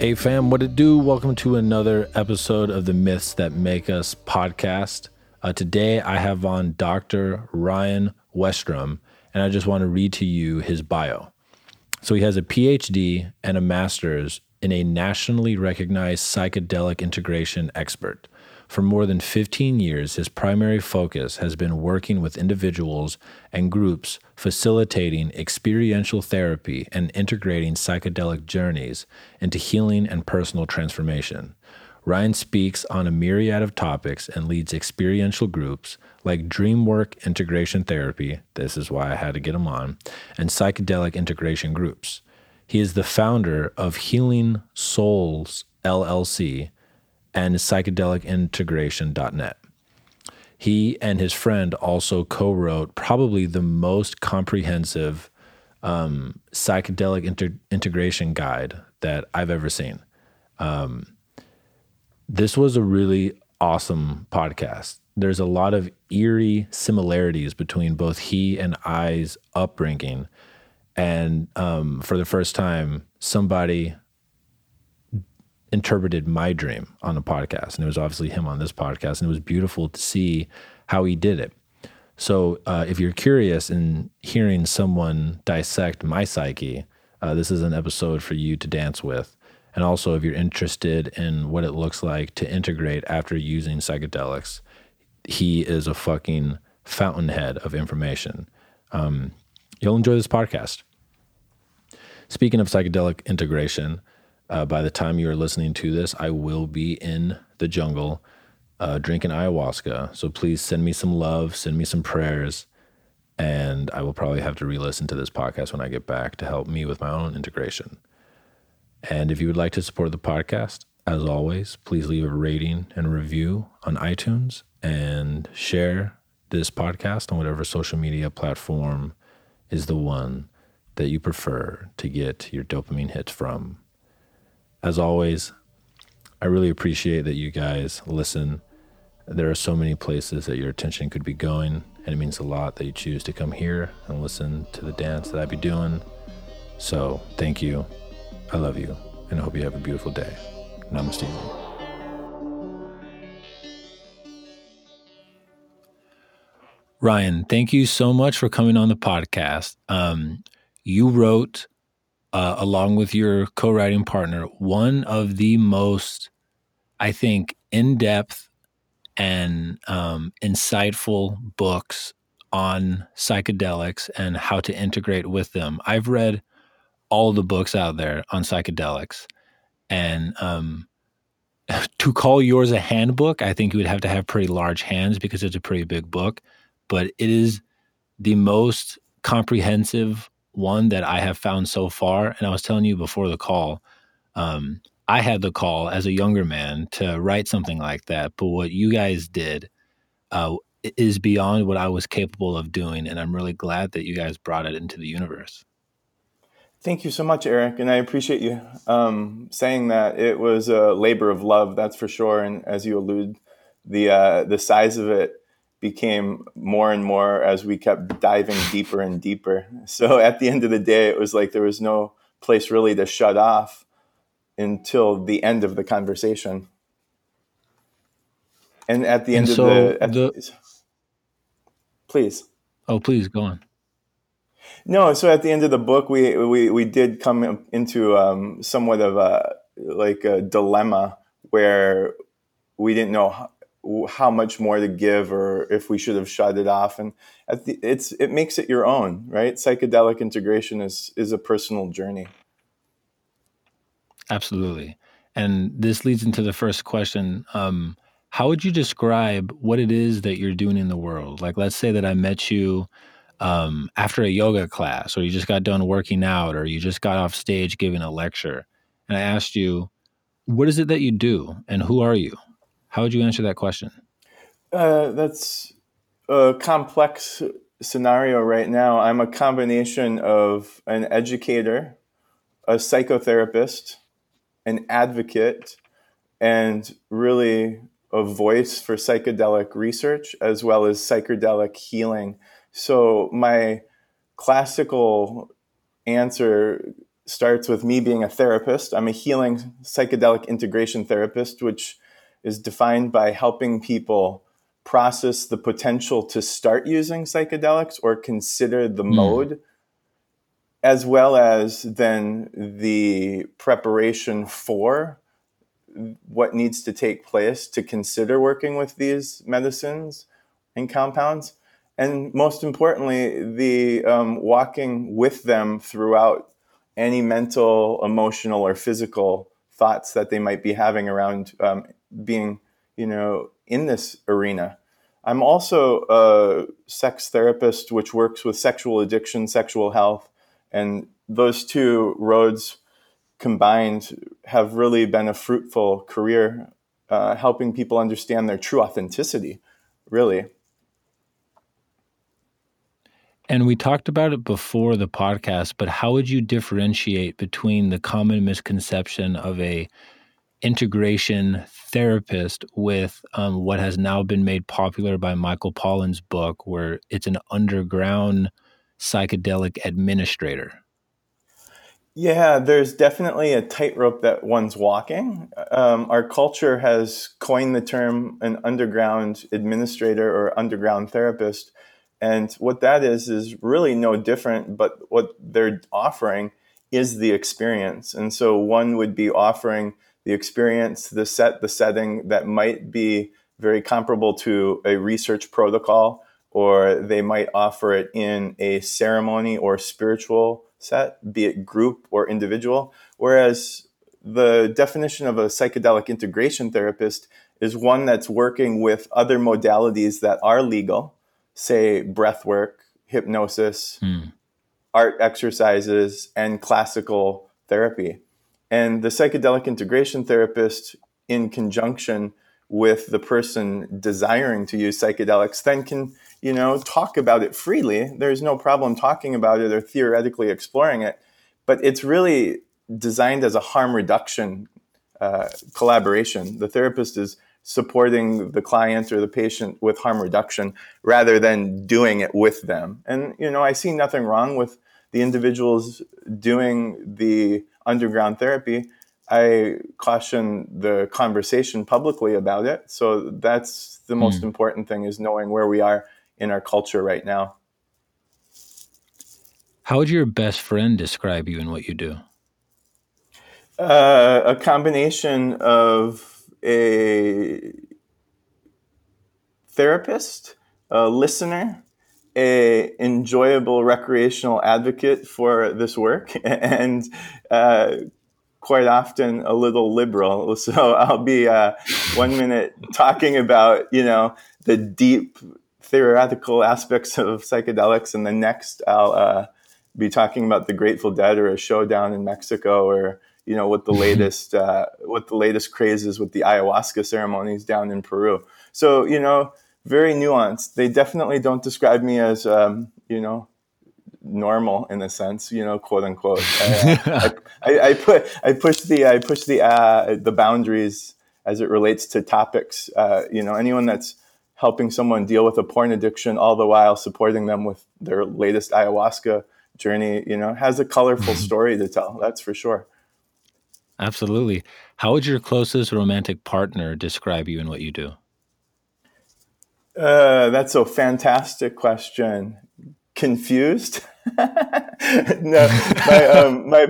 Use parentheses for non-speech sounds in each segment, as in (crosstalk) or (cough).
Hey fam, what it do? Welcome to another episode of the Myths That Make Us podcast. Uh, today I have on Dr. Ryan Westrum, and I just want to read to you his bio. So he has a PhD and a master's in a nationally recognized psychedelic integration expert. For more than 15 years, his primary focus has been working with individuals and groups facilitating experiential therapy and integrating psychedelic journeys into healing and personal transformation. Ryan speaks on a myriad of topics and leads experiential groups like Dreamwork Integration Therapy, this is why I had to get him on, and psychedelic integration groups. He is the founder of Healing Souls LLC, and psychedelicintegration.net. He and his friend also co wrote probably the most comprehensive um, psychedelic inter- integration guide that I've ever seen. Um, this was a really awesome podcast. There's a lot of eerie similarities between both he and I's upbringing. And um, for the first time, somebody interpreted my dream on a podcast. And it was obviously him on this podcast. And it was beautiful to see how he did it. So uh, if you're curious in hearing someone dissect my psyche, uh, this is an episode for you to dance with. And also, if you're interested in what it looks like to integrate after using psychedelics, he is a fucking fountainhead of information. Um, you'll enjoy this podcast. Speaking of psychedelic integration, uh, by the time you are listening to this, I will be in the jungle uh, drinking ayahuasca. So please send me some love, send me some prayers, and I will probably have to re listen to this podcast when I get back to help me with my own integration. And if you would like to support the podcast, as always, please leave a rating and review on iTunes and share this podcast on whatever social media platform is the one that you prefer to get your dopamine hits from. As always, I really appreciate that you guys listen. There are so many places that your attention could be going, and it means a lot that you choose to come here and listen to the dance that I be doing. So, thank you. I love you, and I hope you have a beautiful day. Namaste. Ryan, thank you so much for coming on the podcast. Um, you wrote uh, along with your co-writing partner, one of the most, I think, in-depth and um, insightful books on psychedelics and how to integrate with them. I've read all the books out there on psychedelics, and um, (laughs) to call yours a handbook, I think you would have to have pretty large hands because it's a pretty big book. But it is the most comprehensive one that I have found so far. And I was telling you before the call, um, I had the call as a younger man to write something like that. But what you guys did uh, is beyond what I was capable of doing. And I'm really glad that you guys brought it into the universe. Thank you so much, Eric. And I appreciate you um, saying that. It was a labor of love, that's for sure. And as you allude, the, uh, the size of it became more and more as we kept diving deeper and deeper. So (laughs) at the end of the day, it was like there was no place really to shut off until the end of the conversation. And at the end and of so the, the please. Oh, please go on. No, so at the end of the book, we we we did come into um, somewhat of a like a dilemma where we didn't know how much more to give or if we should have shut it off. And the, it's it makes it your own right? Psychedelic integration is is a personal journey. Absolutely. And this leads into the first question um, how would you describe what it is that you're doing in the world? Like let's say that i met you um, after a yoga class or you just got done working out or you just got off stage giving a lecture and i asked you what is it that you do and who are you how would you answer that question? Uh, that's a complex scenario right now. I'm a combination of an educator, a psychotherapist, an advocate, and really a voice for psychedelic research as well as psychedelic healing. So, my classical answer starts with me being a therapist. I'm a healing psychedelic integration therapist, which is defined by helping people process the potential to start using psychedelics or consider the mm. mode, as well as then the preparation for what needs to take place to consider working with these medicines and compounds. And most importantly, the um, walking with them throughout any mental, emotional, or physical thoughts that they might be having around um, being, you know, in this arena. I'm also a sex therapist, which works with sexual addiction, sexual health, and those two roads combined have really been a fruitful career, uh, helping people understand their true authenticity, really. And we talked about it before the podcast, but how would you differentiate between the common misconception of a integration therapist with um, what has now been made popular by Michael Pollan's book, where it's an underground psychedelic administrator. Yeah, there's definitely a tightrope that one's walking. Um, our culture has coined the term an underground administrator or underground therapist. And what that is, is really no different, but what they're offering is the experience. And so one would be offering the experience, the set, the setting that might be very comparable to a research protocol, or they might offer it in a ceremony or spiritual set, be it group or individual. Whereas the definition of a psychedelic integration therapist is one that's working with other modalities that are legal, say breath work, hypnosis, hmm. art exercises, and classical therapy. And the psychedelic integration therapist, in conjunction with the person desiring to use psychedelics, then can, you know, talk about it freely. There's no problem talking about it or theoretically exploring it, but it's really designed as a harm reduction uh, collaboration. The therapist is supporting the client or the patient with harm reduction rather than doing it with them. And you know, I see nothing wrong with the individuals doing the underground therapy, I caution the conversation publicly about it. So that's the most mm. important thing is knowing where we are in our culture right now. How would your best friend describe you and what you do? Uh, a combination of a therapist, a listener, a enjoyable recreational advocate for this work (laughs) and uh, quite often a little liberal. (laughs) So I'll be uh, one minute talking about you know the deep theoretical aspects of psychedelics, and the next I'll uh, be talking about the Grateful Dead or a showdown in Mexico or you know what the (laughs) latest uh, what the latest crazes with the ayahuasca ceremonies down in Peru. So you know very nuanced. They definitely don't describe me as, um, you know, normal in a sense, you know, quote unquote. I, I, I, put I push the I push the uh, the boundaries as it relates to topics. Uh, you know, anyone that's helping someone deal with a porn addiction, all the while supporting them with their latest ayahuasca journey, you know, has a colorful story to tell. That's for sure. Absolutely. How would your closest romantic partner describe you and what you do? Uh, that's a fantastic question. Confused? (laughs) no, my, um, my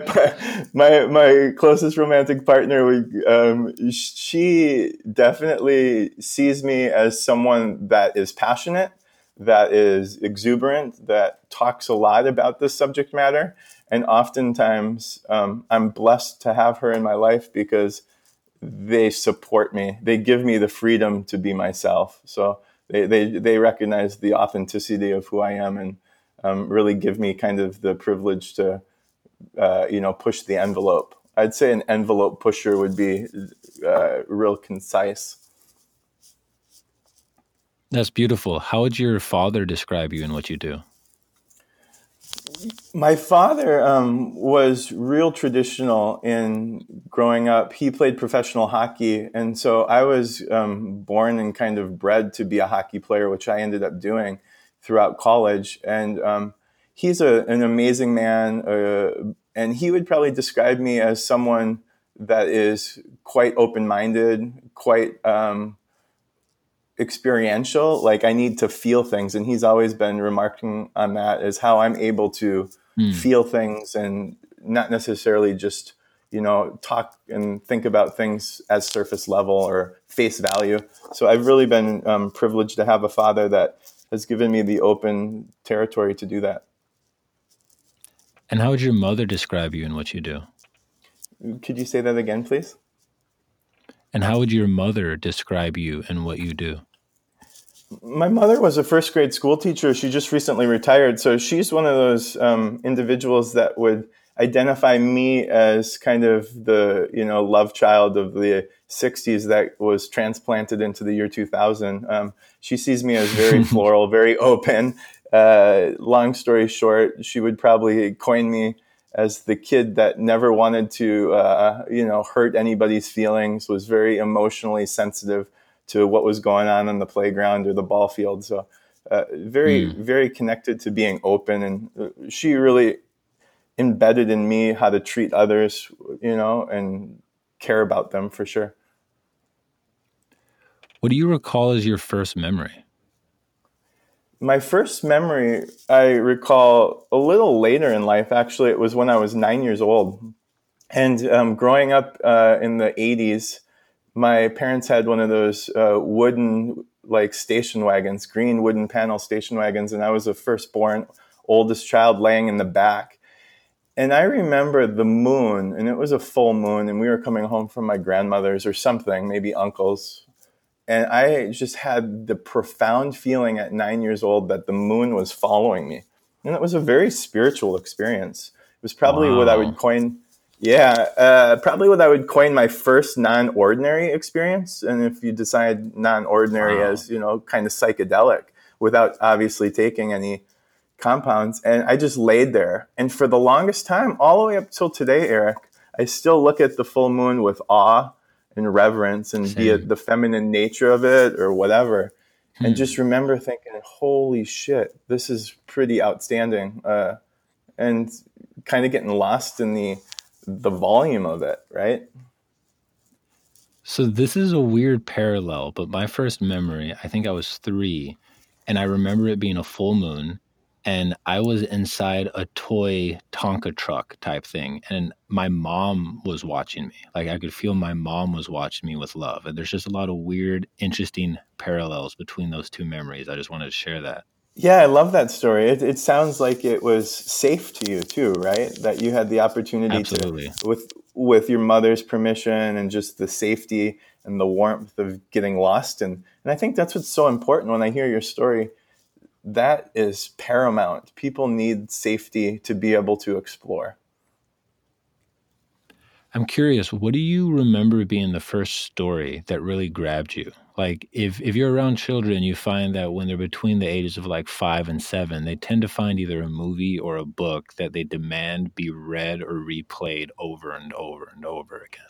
my my closest romantic partner um, she definitely sees me as someone that is passionate, that is exuberant, that talks a lot about this subject matter, and oftentimes um, I'm blessed to have her in my life because they support me. They give me the freedom to be myself. So they, they, they recognize the authenticity of who I am and um, really give me kind of the privilege to, uh, you know, push the envelope. I'd say an envelope pusher would be uh, real concise. That's beautiful. How would your father describe you and what you do? My father um, was real traditional in growing up. He played professional hockey, and so I was um, born and kind of bred to be a hockey player, which I ended up doing throughout college. And um, he's a, an amazing man, uh, and he would probably describe me as someone that is quite open minded, quite um, experiential. Like I need to feel things, and he's always been remarking on that is how I'm able to mm. feel things and not necessarily just you know talk and think about things as surface level or face value. So I've really been um, privileged to have a father that has given me the open territory to do that. And how would your mother describe you and what you do? Could you say that again, please? And how would your mother describe you and what you do? My mother was a first grade school teacher. She just recently retired. So she's one of those um, individuals that would identify me as kind of the you know love child of the 60s that was transplanted into the year 2000 um, she sees me as very (laughs) floral very open uh, long story short she would probably coin me as the kid that never wanted to uh, you know hurt anybody's feelings was very emotionally sensitive to what was going on on the playground or the ball field so uh, very mm. very connected to being open and uh, she really embedded in me how to treat others, you know, and care about them for sure. What do you recall as your first memory? My first memory, I recall a little later in life. Actually, it was when I was nine years old. And um, growing up uh, in the 80s, my parents had one of those uh, wooden, like station wagons, green wooden panel station wagons. And I was the firstborn, oldest child laying in the back and I remember the moon, and it was a full moon, and we were coming home from my grandmother's or something, maybe uncle's. And I just had the profound feeling at nine years old that the moon was following me. And it was a very spiritual experience. It was probably wow. what I would coin, yeah, uh, probably what I would coin my first non ordinary experience. And if you decide non ordinary wow. as, you know, kind of psychedelic without obviously taking any compounds. And I just laid there. And for the longest time, all the way up till today, Eric, I still look at the full moon with awe and reverence and Same. be it the feminine nature of it or whatever. Hmm. And just remember thinking, holy shit, this is pretty outstanding. Uh, and kind of getting lost in the the volume of it, right? So this is a weird parallel, but my first memory, I think I was three, and I remember it being a full moon, and I was inside a toy Tonka truck type thing, and my mom was watching me. Like I could feel my mom was watching me with love. And there's just a lot of weird, interesting parallels between those two memories. I just wanted to share that. Yeah, I love that story. It, it sounds like it was safe to you too, right? That you had the opportunity Absolutely. to, with with your mother's permission and just the safety and the warmth of getting lost. And and I think that's what's so important when I hear your story that is paramount. People need safety to be able to explore. I'm curious, what do you remember being the first story that really grabbed you? Like if if you're around children, you find that when they're between the ages of like 5 and 7, they tend to find either a movie or a book that they demand be read or replayed over and over and over again.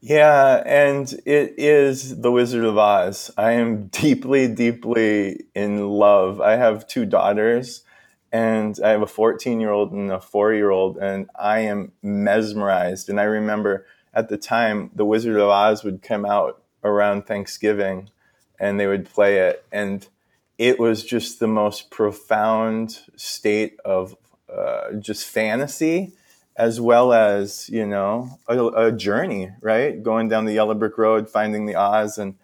Yeah, and it is The Wizard of Oz. I am (laughs) deeply, deeply in love. I have two daughters, and I have a 14 year old and a four year old, and I am mesmerized. And I remember at the time, The Wizard of Oz would come out around Thanksgiving, and they would play it. And it was just the most profound state of uh, just fantasy as well as you know a, a, journey right going down the yellow brick road finding the oz and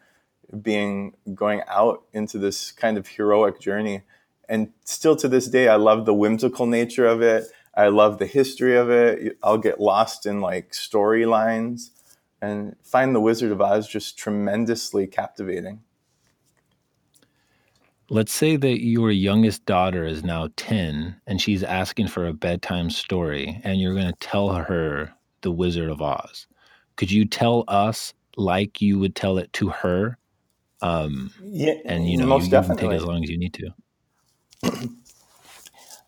being going out into this kind of heroic journey and still to this day i love the whimsical nature of it i love the history of it i'll get lost in like storylines and find the wizard of oz just tremendously captivating Let's say that your youngest daughter is now 10 and she's asking for a bedtime story and you're going to tell her The Wizard of Oz. Could you tell us like you would tell it to her? Um, yeah, and you know, most you, definitely. take as long as you need to. (clears throat)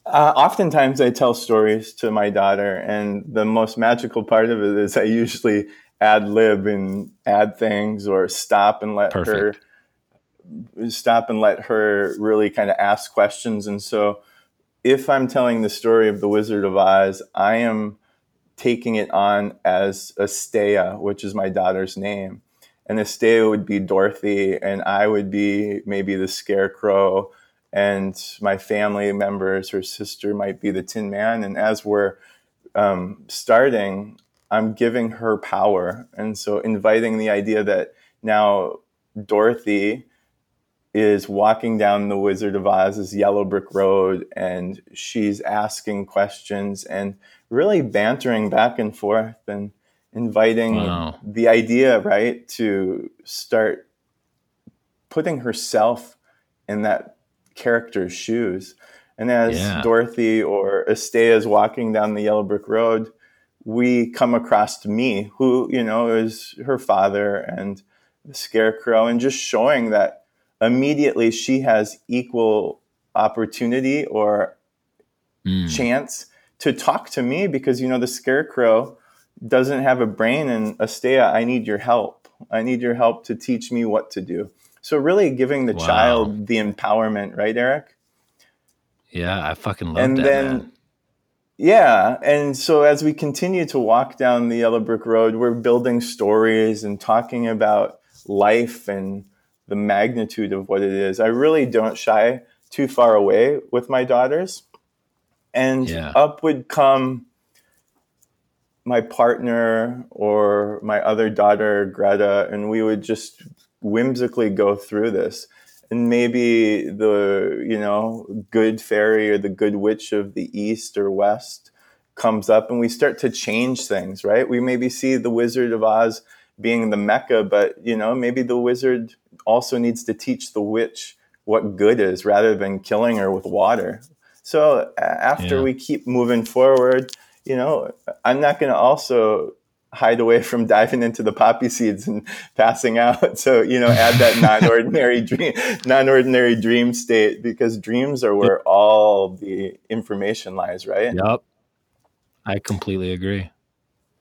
Uh, oftentimes, I tell stories to my daughter, and the most magical part of it is I usually ad lib and add things or stop and let Perfect. her stop and let her really kind of ask questions. And so if I'm telling the story of the Wizard of Oz, I am taking it on as Astea, which is my daughter's name. And Astea would be Dorothy, and I would be maybe the Scarecrow, and my family members, her sister might be the Tin Man. And as we're um, starting, I'm giving her power. And so inviting the idea that now Dorothy is walking down the Wizard of Oz's yellow brick road and she's asking questions and really bantering back and forth and inviting wow. the idea, right, to start putting herself in that character's shoes. And as yeah. Dorothy or Astea is walking down the yellow brick road, we come across me, who, you know, is her father and the scarecrow, and just showing that immediately she has equal opportunity or mm. chance to talk to me because you know the scarecrow doesn't have a brain and Astea, I need your help. I need your help to teach me what to do. So really giving the wow. child the empowerment, right, Eric? Yeah, I fucking love it. and that. Then, man. Yeah, and so as we continue to walk down the yellow brick road, we're building stories and talking about life and the magnitude of what it is. I really don't shy too far away with my daughters. And yeah. up would come my partner or my other daughter, Greta, and we would just whimsically go through this. And maybe the, you know, good fairy or the good witch of the east or west comes up and we start to change things, right? We maybe see the Wizard of Oz being the Mecca, but, you know, maybe the wizard also needs to teach the witch what good is rather than killing her with water. So after yeah. we keep moving forward, you know, I'm not going to also hide away from diving into the poppy seeds and passing out. (laughs) So, you know, add that non-ordinary (laughs) dream, non-ordinary dream state because dreams are where all the information lies, right? Yep. I completely agree.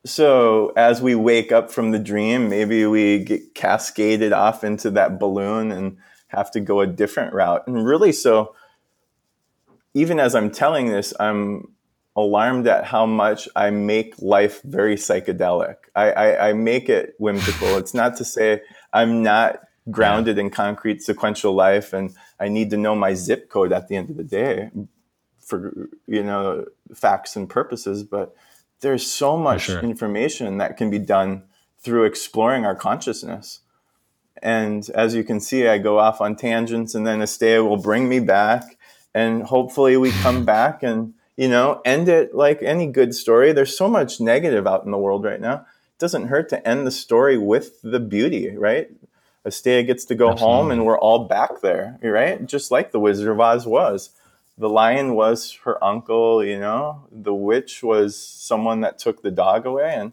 So as we wake up from the dream, maybe we get cascaded off into that balloon and have to go a different route. And really, so even as I'm telling this, I'm alarmed at how much I make life very psychedelic. I, I, I make it whimsical. it's not to say I'm not grounded in concrete sequential life and I need to know my zip code at the end of the day for you know facts and purposes, but there's so much sure. information that can be done through exploring our consciousness. And as you can see, I go off on tangents, and then Astea will bring me back, and hopefully we come back and you know end it like any good story. There's so much negative out in the world right now. It doesn't hurt to end the story with the beauty, right? Astea gets to go Absolutely. home, and we're all back there, right? Just like the Wizard of Oz was the lion was her uncle, you know, the witch was someone that took the dog away and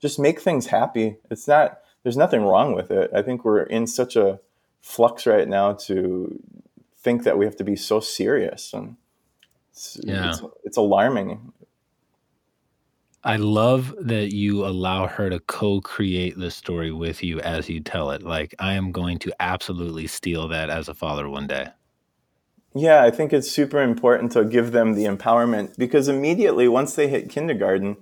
just make things happy. It's not, there's nothing wrong with it. I think we're in such a flux right now to think that we have to be so serious and it's, yeah. it's, it's alarming. I love that you allow her to co-create the story with you as you tell it. Like I am going to absolutely steal that as a father one day. Yeah, I think it's super important to give them the empowerment because immediately once they hit kindergarten,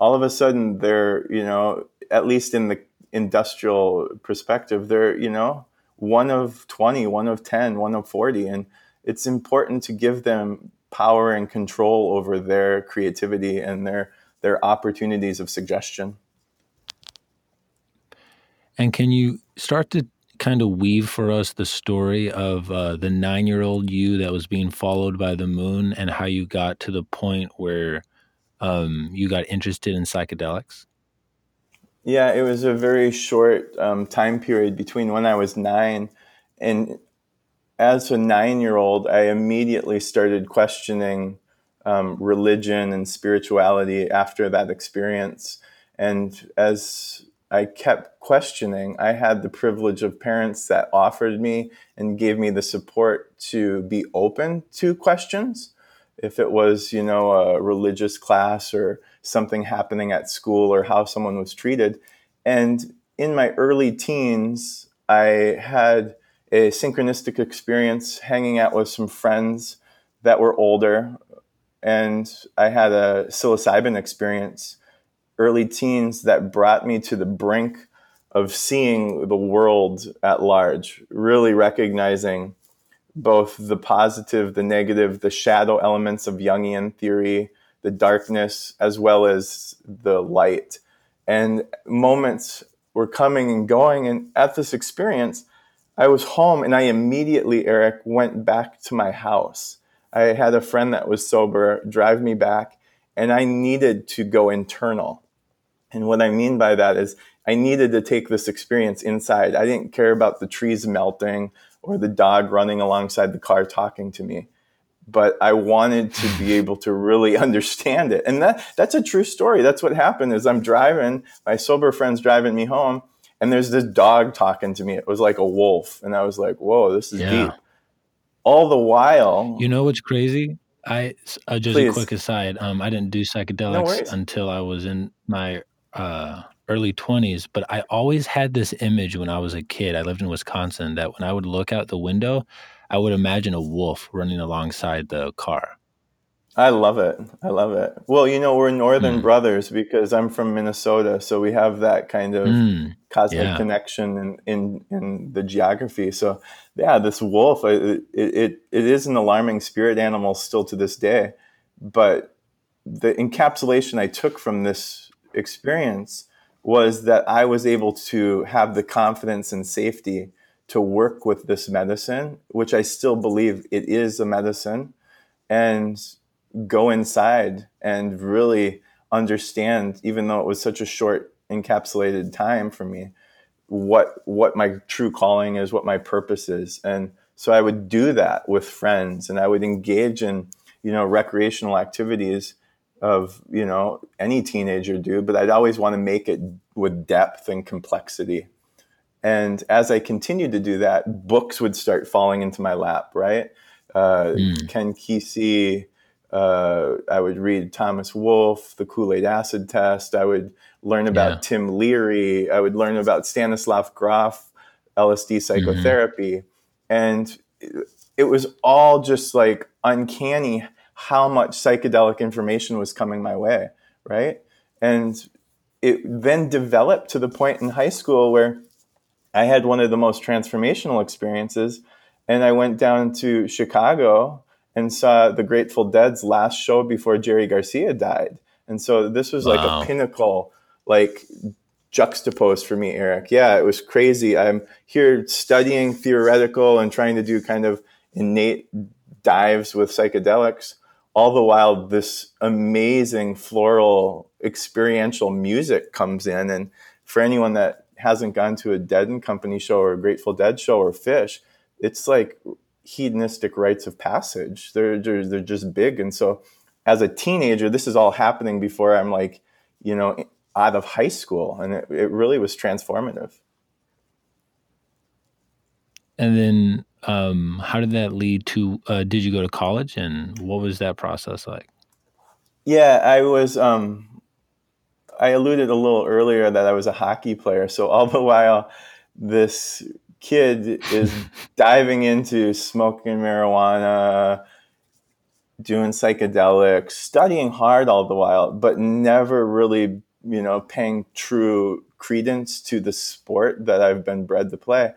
all of a sudden they're, you know, at least in the industrial perspective, they're, you know, one of 20, one of 10, one of 40. And it's important to give them power and control over their creativity and their their opportunities of suggestion. And can you start to kind of weave for us the story of uh, the nine year old you that was being followed by the moon and how you got to the point where um, you got interested in psychedelics? Yeah, it was a very short um, time period between when I was nine and as a nine year old, I immediately started questioning um, religion and spirituality after that experience. And as I kept questioning. I had the privilege of parents that offered me and gave me the support to be open to questions. If it was, you know, a religious class or something happening at school or how someone was treated. And in my early teens, I had a synchronistic experience hanging out with some friends that were older, and I had a psilocybin experience early teens that brought me to the brink of seeing the world at large, really recognizing both the positive, the negative, the shadow elements of Jungian theory, the darkness, as well as the light. And moments were coming and going. And at this experience, I was home and I immediately, Eric, went back to my house. I had a friend that was sober drive me back, and I needed to go internal. And what I mean by that is I needed to take this experience inside. I didn't care about the trees melting or the dog running alongside the car talking to me. But I wanted to be (laughs) able to really understand it. And that that's a true story. That's what happened is I'm driving, my sober friend's driving me home, and there's this dog talking to me. It was like a wolf. And I was like, whoa, this is yeah. deep. All the while You know what's crazy? I uh, just please. a quick aside. Um, I didn't do psychedelics no until I was in my uh, early 20s, but I always had this image when I was a kid. I lived in Wisconsin that when I would look out the window, I would imagine a wolf running alongside the car. I love it. I love it. Well, you know, we're northern mm. brothers because I'm from Minnesota, so we have that kind of mm. cosmic yeah. connection in, in in the geography. So, yeah, this wolf, it, it it is an alarming spirit animal still to this day, but the encapsulation I took from this experience was that I was able to have the confidence and safety to work with this medicine, which I still believe it is a medicine, and go inside and really understand, even though it was such a short encapsulated time for me, what what my true calling is, what my purpose is. And so I would do that with friends and I would engage in, you know, recreational activities of you know any teenager do but i'd always want to make it with depth and complexity and as i continued to do that books would start falling into my lap right uh, mm. ken kesey uh, i would read thomas wolfe the kool-aid acid test i would learn about yeah. tim leary i would learn about stanislav grof lsd psychotherapy mm-hmm. and it was all just like uncanny how much psychedelic information was coming my way, right? And it then developed to the point in high school where I had one of the most transformational experiences. And I went down to Chicago and saw the Grateful Dead's last show before Jerry Garcia died. And so this was like wow. a pinnacle, like juxtaposed for me, Eric. Yeah, it was crazy. I'm here studying theoretical and trying to do kind of innate dives with psychedelics all the while this amazing floral experiential music comes in and for anyone that hasn't gone to a dead and company show or a grateful dead show or Phish it's like hedonistic rites of passage they're, they're, they're just big and so as a teenager this is all happening before i'm like you know out of high school and it, it really was transformative and then um, how did that lead to? Uh, did you go to college, and what was that process like? Yeah, I was. Um, I alluded a little earlier that I was a hockey player. So all the (laughs) while, this kid is (laughs) diving into smoking marijuana, doing psychedelics, studying hard all the while, but never really, you know, paying true credence to the sport that I've been bred to play.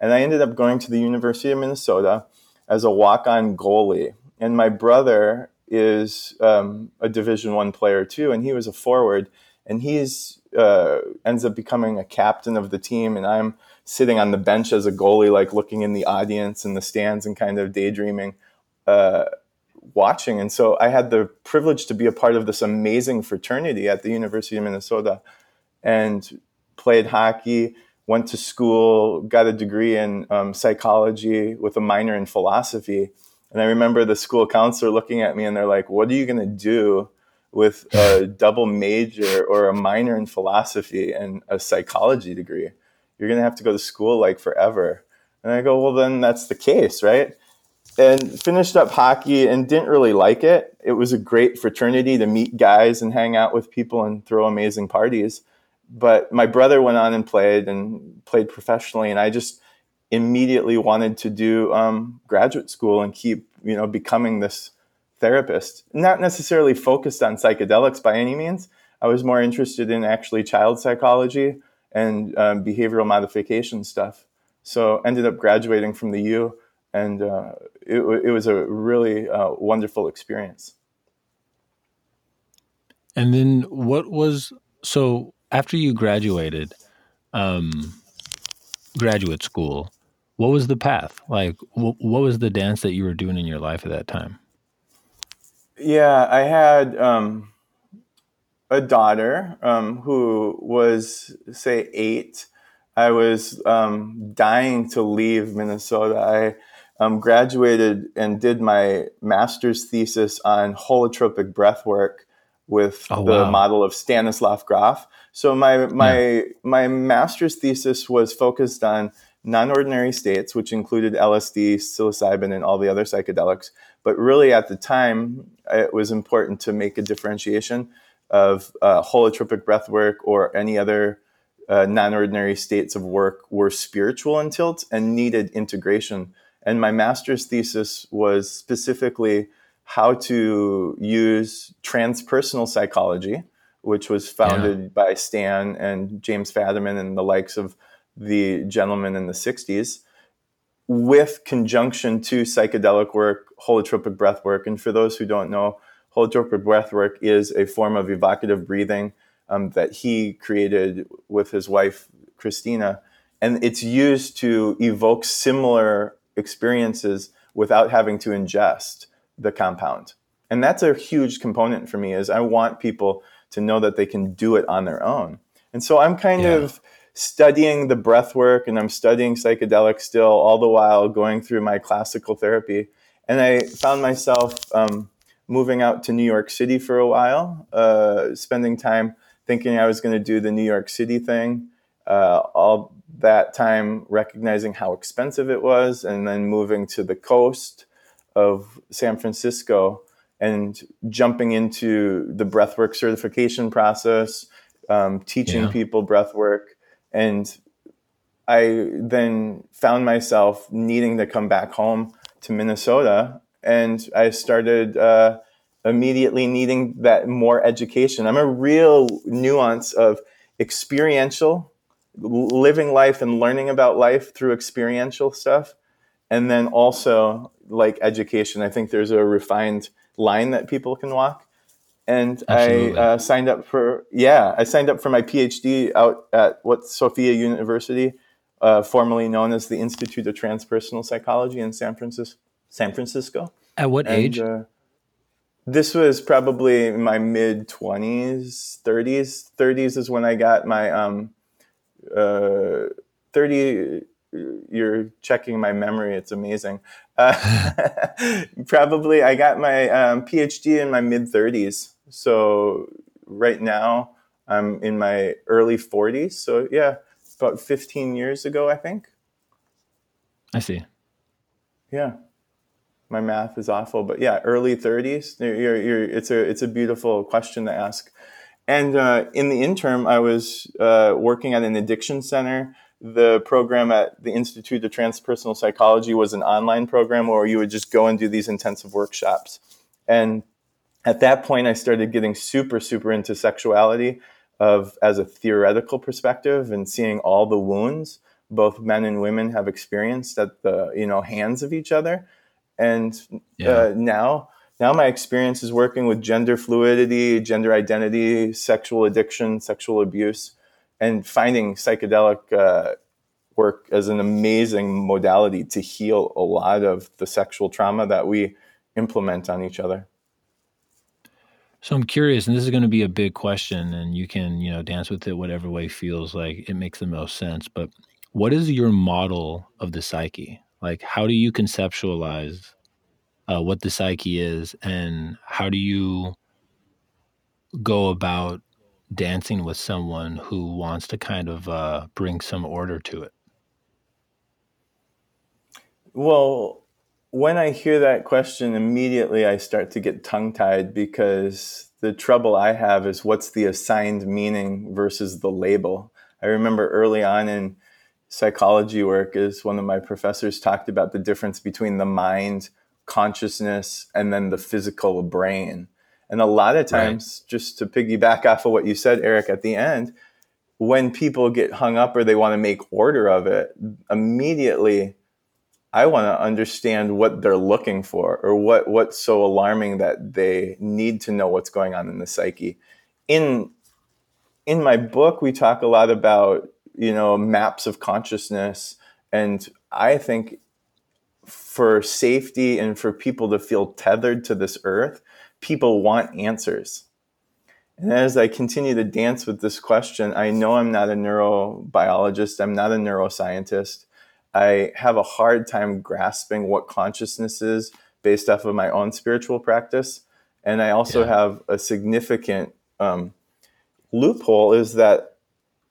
And I ended up going to the University of Minnesota as a walk-on goalie. And my brother is um, a Division One player too, and he was a forward. And he's uh, ends up becoming a captain of the team, and I'm sitting on the bench as a goalie, like looking in the audience and the stands and kind of daydreaming, uh, watching. And so I had the privilege to be a part of this amazing fraternity at the University of Minnesota, and played hockey went to school, got a degree in um, psychology with a minor in philosophy. And I remember the school counselor looking at me and they're like, What are you going to do with a double major or a minor in philosophy and a psychology degree? You're going to have to go to school like forever. And I go, Well, then that's the case, right? And finished up hockey and didn't really like it. It was a great fraternity to meet guys and hang out with people and throw amazing parties but my brother went on and played and played professionally, and I just immediately wanted to do um, graduate school and keep you know becoming this therapist, not necessarily focused on psychedelics by any means. I was more interested in actually child psychology and um, behavioral modification stuff. So ended up graduating from the U, and uh, it, it, was a really uh, wonderful experience. And then what was so after you graduated, um, graduate school? What was the path like? Wh- what was the dance that you were doing in your life at that time? Yeah, I had um, a daughter um, who was, say, eight. I was um, dying to leave Minnesota. I um, graduated and did my master's thesis on holotropic breath work with oh, the wow. model of Stanislav Grof. So my my yeah. my master's thesis was focused on non-ordinary states, which included LSD, psilocybin, and all the other psychedelics. But really, at the time, it was important to make a differentiation of uh, holotropic breath work or any other uh, non-ordinary states of work were spiritual in tilt and needed integration. And my master's thesis was specifically how to use transpersonal psychology, which was founded yeah. by Stan and James Fadiman and the likes of the gentleman in the 60s, with conjunction to psychedelic work, holotropic breath work. And for those who don't know, holotropic breath work is a form of evocative breathing um, that he created with his wife, Christina. And it's used to evoke similar experiences without having to ingest the compound. And that's a huge component for me is I want people to know that they can do it on their own. And so I'm kind yeah. of studying the breath work and I'm studying psychedelics still, all the while going through my classical therapy. And I found myself um, moving out to New York City for a while, uh, spending time thinking I was going to do the New York City thing. Uh, all that time recognizing how expensive it was, and then moving to the coast of San Francisco and jumping into the breathwork certification process, um, teaching yeah. people breathwork, and I then found myself needing to come back home to Minnesota, and I started uh, immediately needing that more education. I'm a real nuance of experiential, living life and learning about life through experiential stuff, and then also like education. I think there's a refined line that people can walk and Absolutely. I uh, signed up for yeah I signed up for my PhD out at what Sophia University, uh, formerly known as the Institute of Transpersonal Psychology in San Francisco. San Francisco. At what and, age? Uh, this was probably my mid twenties, thirties. Thirties is when I got my um, uh, thirty. You're checking my memory. It's amazing. Uh, (laughs) probably I got my um, PhD in my mid thirties so right now I'm in my early 40s. So yeah, about 15 years ago, I think. I see. Yeah. My math is awful, but yeah, early 30s. You're, you're, it's a it's a beautiful question to ask. And uh, in the interim, I was uh, working at an addiction center. The program at the Institute of Transpersonal Psychology was an online program where you would just go and do these intensive workshops. And at that point, I started getting super, super into sexuality of as a theoretical perspective and seeing all the wounds both men and women have experienced at the you know hands of each other. And yeah. uh, now, now my experience is working with gender fluidity, gender identity, sexual addiction, sexual abuse, and finding psychedelic uh, work as an amazing modality to heal a lot of the sexual trauma that we implement on each other. So I'm curious, and this is going to be a big question, and you can, you know, dance with it whatever way feels like it makes the most sense. But what is your model of the psyche? Like, how do you conceptualize uh, what the psyche is, and how do you go about dancing with someone who wants to kind of uh, bring some order to it? Well, when I hear that question, immediately I start to get tongue tied because the trouble I have is what's the assigned meaning versus the label. I remember early on in psychology work, is one of my professors talked about the difference between the mind consciousness and then the physical brain. And a lot of times, right. just to piggyback off of what you said, Eric, at the end, when people get hung up or they want to make order of it, immediately I want to understand what they're looking for or what what's so alarming that they need to know what's going on in the psyche. In in my book, we talk a lot about you know maps of consciousness, and I think for safety and for people to feel tethered to this earth, people want answers. And as I continue to dance with this question, I know I'm not a neurobiologist, I'm not a neuroscientist. I have a hard time grasping what consciousness is based off of my own spiritual practice. And I also yeah. have a significant um, loophole is that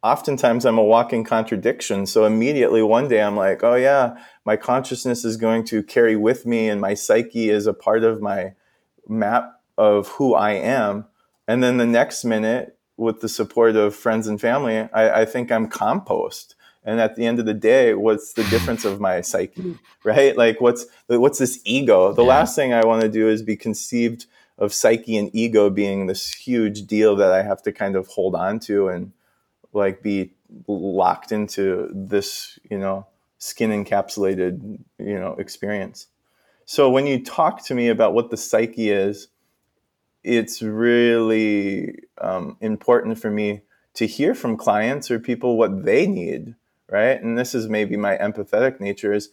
oftentimes I'm a walking contradiction. So immediately one day I'm like, oh, yeah, my consciousness is going to carry with me, and my psyche is a part of my map of who I am. And then the next minute, with the support of friends and family, I, I think I'm compost. And at the end of the day, what's the difference of my psyche, (laughs) right? Like, what's what's this ego? The yeah. last thing I want to do is be conceived of psyche and ego being this huge deal that I have to kind of hold on to and like be locked into this, you know, skin encapsulated, you know, experience. So when you talk to me about what the psyche is, it's really um, important for me to hear from clients or people what they need, right? And this is maybe my empathetic nature is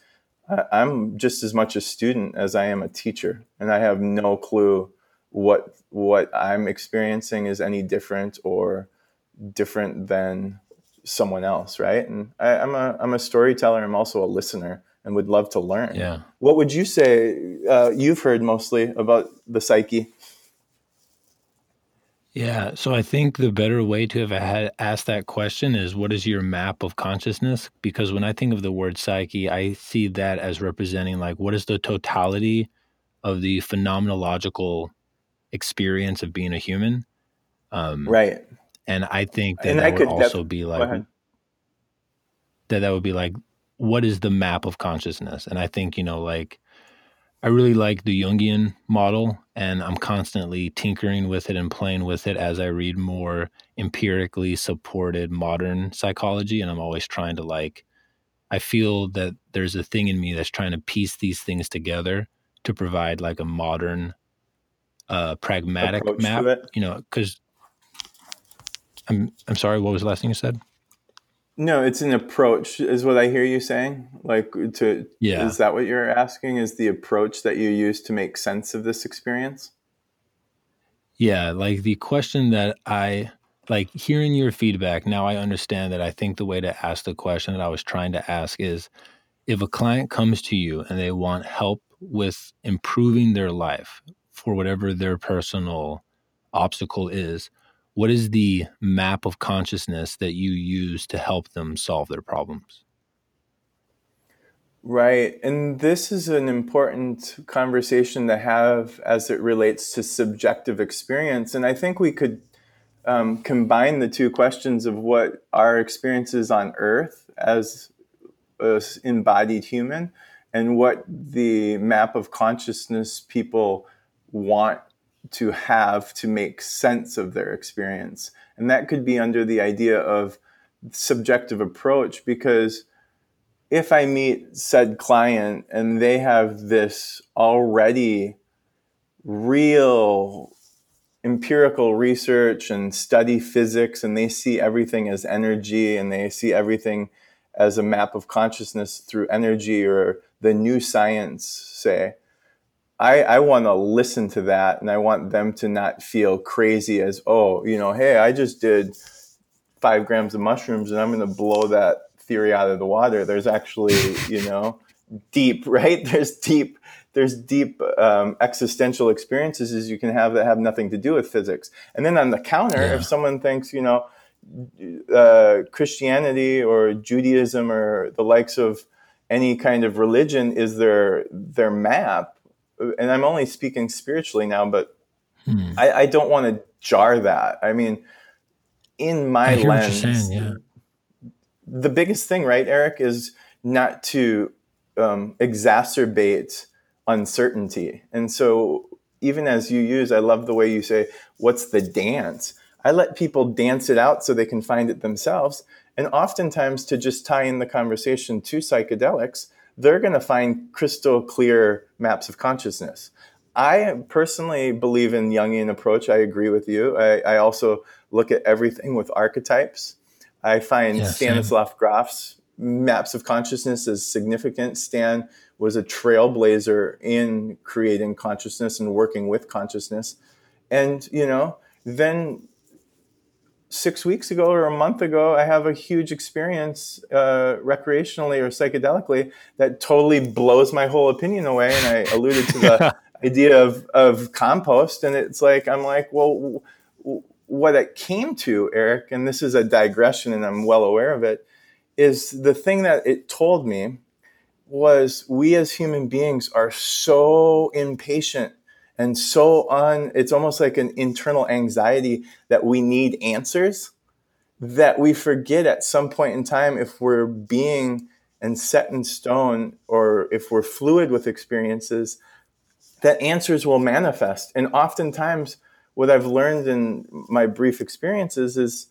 I'm just as much a student as I am a teacher, and I have no clue what what I'm experiencing is any different or different than someone else, right? And I, am a I'm a storyteller. I'm also a listener, and would love to learn. Yeah. What would you say? Uh, you've heard mostly about the psyche. Yeah, so I think the better way to have had asked that question is what is your map of consciousness? Because when I think of the word psyche, I see that as representing like what is the totality of the phenomenological experience of being a human. Um, right. And I think that and that would also def- be like that. That would be like what is the map of consciousness? And I think you know like I really like the Jungian model, and I'm constantly tinkering with it and playing with it as I read more empirically supported modern psychology. And I'm always trying to like, I feel that there's a thing in me that's trying to piece these things together to provide like a modern uh, pragmatic Approach map. You know, because I'm I'm sorry. What was the last thing you said? No, it's an approach, is what I hear you saying. Like to yeah, is that what you're asking? Is the approach that you use to make sense of this experience? Yeah, like the question that I like hearing your feedback. Now I understand that I think the way to ask the question that I was trying to ask is if a client comes to you and they want help with improving their life, for whatever their personal obstacle is, what is the map of consciousness that you use to help them solve their problems? Right. And this is an important conversation to have as it relates to subjective experience. And I think we could um, combine the two questions of what our experiences on Earth as an embodied human and what the map of consciousness people want to have to make sense of their experience. And that could be under the idea of subjective approach because if I meet said client and they have this already real empirical research and study physics and they see everything as energy and they see everything as a map of consciousness through energy or the new science say I, I want to listen to that and I want them to not feel crazy as, oh, you know, hey, I just did five grams of mushrooms and I'm going to blow that theory out of the water. There's actually, you know, deep, (laughs) right? There's deep, there's deep um, existential experiences as you can have that have nothing to do with physics. And then on the counter, yeah. if someone thinks, you know, uh, Christianity or Judaism or the likes of any kind of religion is their their map, and I'm only speaking spiritually now, but hmm. I, I, don't want to jar that. I mean, in my lens, saying, yeah. the biggest thing, right, Eric, is not to um, exacerbate uncertainty. And so, even as you use, I love the way you say, What's the dance? I let people dance it out so they can find it themselves. And oftentimes, to just tie in the conversation to psychedelics, they're going to find crystal clear maps of consciousness. I personally believe in Jungian approach. I agree with you. I, I also look at everything with archetypes. I find yeah, Stanislav Grof's maps of consciousness as significant. Stan was a trailblazer in creating consciousness and working with consciousness. And, you know, then six weeks ago or a month ago, I have a huge experience uh, recreationally or psychedelically that totally blows my whole opinion away. And I alluded to the (laughs) idea of, of compost. And it's like, I'm like, well, what it came to, Eric, and this is a digression and I'm well aware of it, is the thing that it told me was we as human beings are so impatient and so on it's almost like an internal anxiety that we need answers that we forget at some point in time if we're being and set in stone or if we're fluid with experiences that answers will manifest. And oftentimes what i've learned in my brief experiences is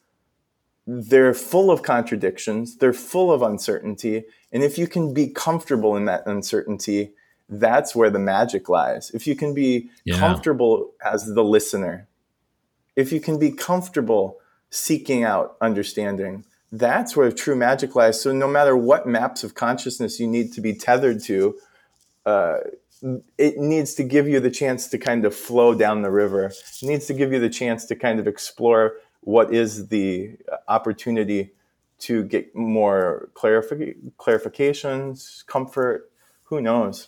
they're full of contradictions they're full of uncertainty. And if you can be comfortable in that uncertainty that's where the magic lies. If you can be yeah. comfortable as the listener, if you can be comfortable seeking out understanding, that's where true magic lies. So, no matter what maps of consciousness you need to be tethered to, uh, it needs to give you the chance to kind of flow down the river. It needs to give you the chance to kind of explore what is the opportunity to get more clarific- clarifications, comfort. Who knows?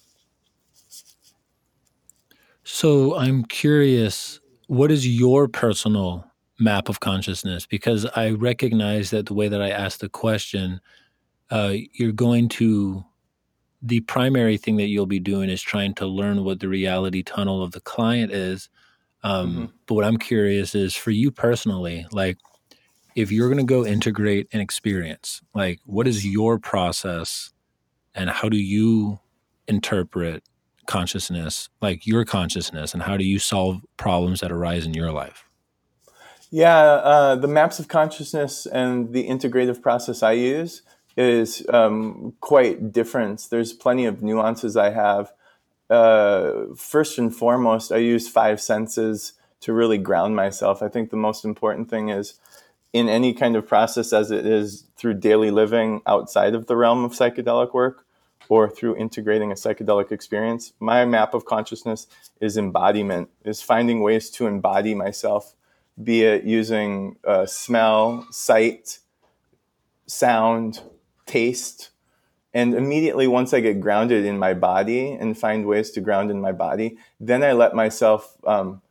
So I'm curious, what is your personal map of consciousness? Because I recognize that the way that I asked the question, uh, you're going to, the primary thing that you'll be doing is trying to learn what the reality tunnel of the client is. Um, mm-hmm. But what I'm curious is for you personally, like, if you're going to go integrate an experience, like, what is your process and how do you interpret consciousness, like your consciousness, and how do you solve problems that arise in your life? Yeah, uh, the maps of consciousness and the integrative process I use is um, quite different. There's plenty of nuances I have. Uh, first and foremost, I use five senses to really ground myself. I think the most important thing is in any kind of process, as it is through daily living outside of the realm of psychedelic work, or through integrating a psychedelic experience. My map of consciousness is embodiment, is finding ways to embody myself, be it using uh, smell, sight, sound, taste. And immediately, once I get grounded in my body and find ways to ground in my body, then I let myself um,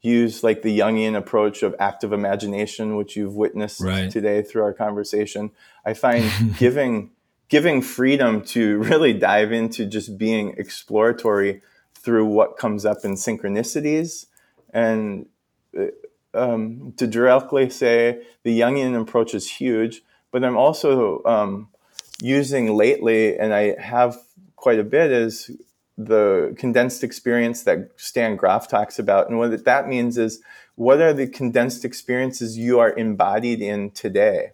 use like the Jungian approach of active imagination, which you've witnessed right. today through our conversation. I find giving (laughs) giving freedom to (laughs) really dive into just being exploratory through what comes up in synchronicities and uh, um, to directly say the Jungian approach is huge, but I'm also um, using lately, and I have quite a bit, is the condensed experience that Stan Grof talks about. And what that means is what are the condensed experiences you are embodied in today?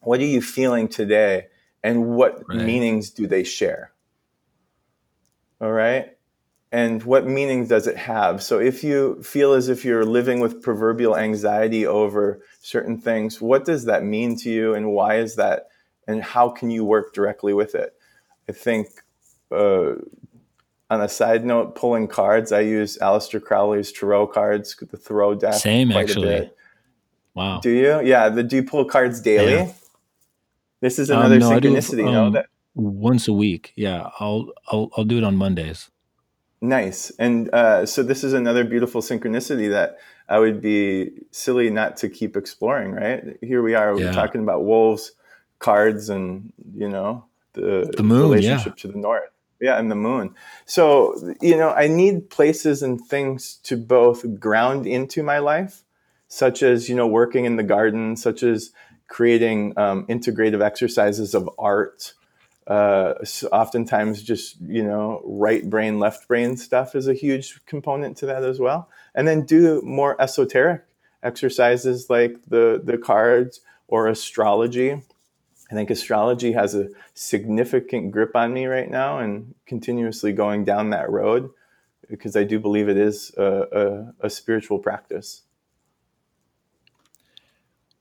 What are you feeling today? And what right. meanings do they share? All right. And what meaning does it have? So, if you feel as if you're living with proverbial anxiety over certain things, what does that mean to you, and why is that, and how can you work directly with it? I think, uh, on a side note, pulling cards, I use Aleister Crowley's Tarot cards, the Thoth deck. Same, actually. Wow. Do you? Yeah. The, do you pull cards daily? Yeah. This is another um, no, synchronicity, do, um, no? That once a week. Yeah, I'll I'll I'll do it on Mondays. Nice, and uh, so this is another beautiful synchronicity that I would be silly not to keep exploring. Right here we are. Yeah. We're talking about wolves, cards, and you know the, the moon, relationship yeah. to the north. Yeah, and the moon. So you know, I need places and things to both ground into my life, such as you know, working in the garden, such as creating um, integrative exercises of art, uh, oftentimes just you know right brain left brain stuff is a huge component to that as well. And then do more esoteric exercises like the the cards or astrology. I think astrology has a significant grip on me right now and continuously going down that road because i do believe it is a, a, a spiritual practice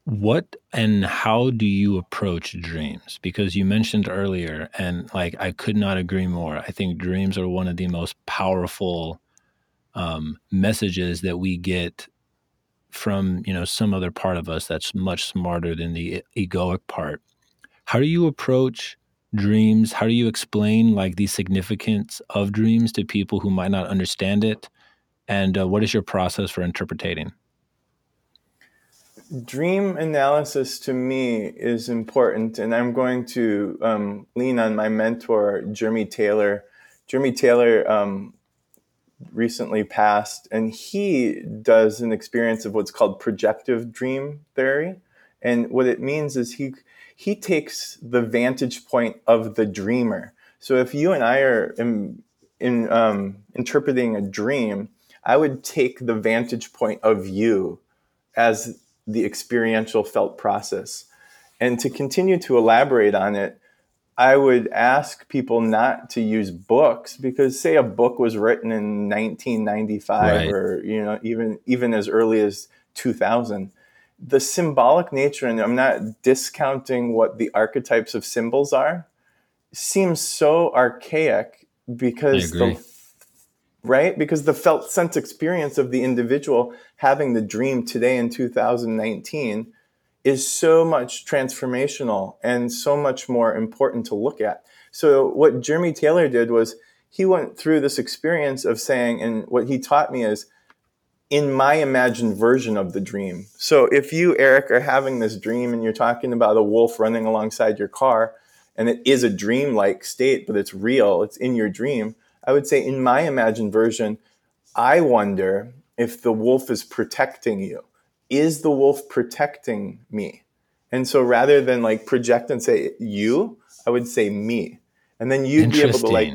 what and how do you approach dreams? Because you mentioned earlier, and like I could not agree more. I think dreams are one of the most powerful um, messages that we get from you know some other part of us that's much smarter than the egoic part. How do you approach dreams? How do you explain like the significance of dreams to people who might not understand it? And uh, what is your process for interpreting? Dream analysis to me is important, and I'm going to um, lean on my mentor, Jeremy Taylor. Jeremy Taylor um, recently passed, and he does an experience of what's called projective dream theory. And what it means is he he takes the vantage point of the dreamer. So if you and I are in, in um, interpreting a dream, I would take the vantage point of you as the experiential felt process. And to continue to elaborate on it, I would ask people not to use books because say a book was written in 1995 right. or you know even even as early as 2000 the symbolic nature and I'm not discounting what the archetypes of symbols are seems so archaic because the right? Because the felt sense experience of the individual having the dream today in 2019 is so much transformational and so much more important to look at. So, what Jeremy Taylor did was he went through this experience of saying, and what he taught me is, in my imagined version of the dream. So, if you, Eric, are having this dream and you're talking about a wolf running alongside your car, and it is a dream-like state, but it's real, it's in your dream, I would say in my imagined version, I wonder if the wolf is protecting you. Is the wolf protecting me? And so rather than like project and say you, I would say me. And then you'd be able to like,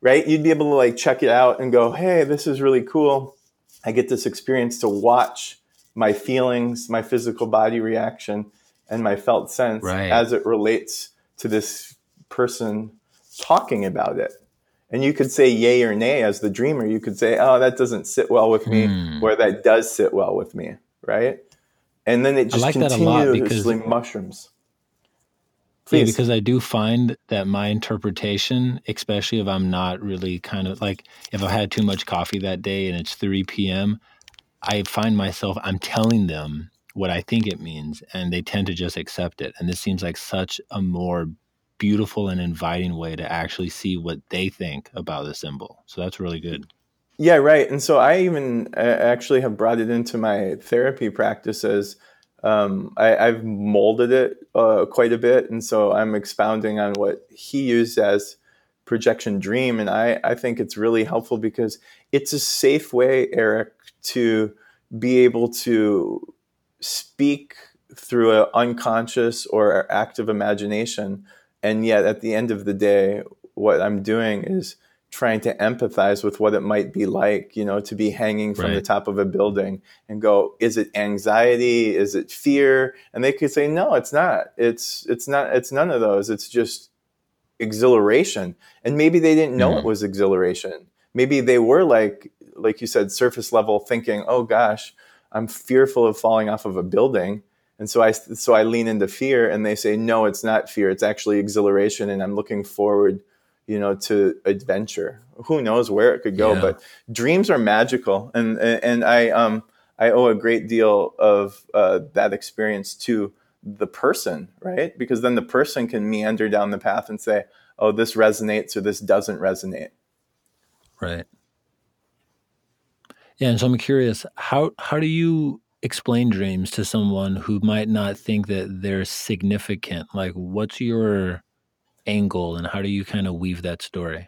right? You'd be able to like check it out and go, hey, this is really cool. I get this experience to watch my feelings, my physical body reaction, and my felt sense right. as it relates to this person talking about it. And you could say yay or nay as the dreamer. You could say, oh, that doesn't sit well with me, hmm. or that does sit well with me, right? And then it just like continuously mushrooms. Please. Yeah, because I do find that my interpretation, especially if I'm not really kind of like if I've had too much coffee that day and it's 3 p.m., I find myself I'm telling them what I think it means, and they tend to just accept it. And this seems like such a more beautiful and inviting way to actually see what they think about the symbol. So that's really good. Yeah, right. And so I even uh, actually have brought it into my therapy practices. Um, I, have molded it uh, quite a bit, and so I'm expounding on what he used as projection dream, and I, I think it's really helpful because it's a safe way, Eric, to be able to speak through an unconscious or active imagination and yet at the end of the day what i'm doing is trying to empathize with what it might be like you know to be hanging from right. the top of a building and go is it anxiety? Is it fear? And they could say no it's not. It's it's not it's none of those. It's just exhilaration. And maybe they didn't know mm-hmm. it was exhilaration. Maybe they were like like you said surface level thinking oh gosh i'm fearful of falling off of a building and so I so I lean into fear, and they say, no, it's not fear; it's actually exhilaration, and I'm looking forward, you know, to adventure. Who knows where it could go? Yeah. But dreams are magical, and and I um I owe a great deal of uh, that experience to the person, right? Because then the person can meander down the path and say, oh, this resonates or this doesn't resonate. Right. Yeah, and so I'm curious how how do you explain dreams to someone who might not think that they're significant? Like, what's your angle and how do you kind of weave that story?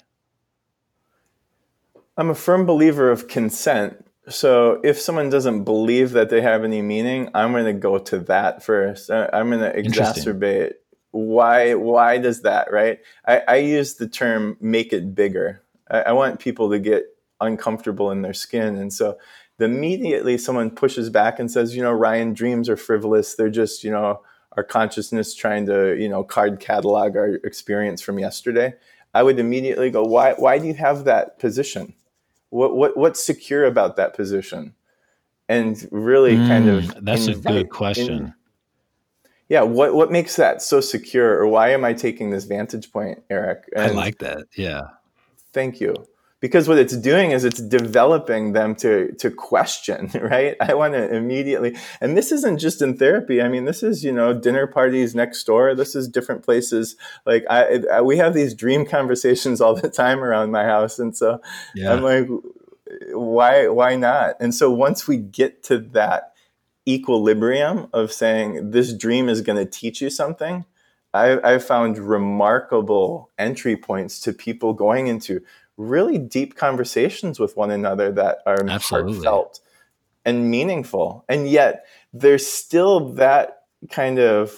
I'm a firm believer of consent. So if someone doesn't believe that they have any meaning, I'm going to go to that first. Uh, I'm going to exacerbate why why does that right i, I use the term make it bigger I, I want people to get uncomfortable in their skin and so immediately someone pushes back and says you know ryan dreams are frivolous. They're just you know our consciousness trying to you know card catalog our experience from yesterday. I would immediately go why why do you have that position? What what what's secure about that position? And really mm, kind of that's invite, a good question in, yeah what what makes that so secure? Or why am i taking this vantage point eric? And i like that yeah. Thank you because what it's doing is it's developing them to to question (laughs) right? I want to immediately and this isn't just in therapy. I mean this is you know dinner parties next door. This is different places. Like i, I we have these dream conversations all the time around my house and so yeah. i'm like why why not? And so once we get to that equilibrium of saying this dream is going to teach you something, I, have found remarkable entry points to people going into really deep conversations with one another that are Absolutely. heartfelt and meaningful. And yet there's still that kind of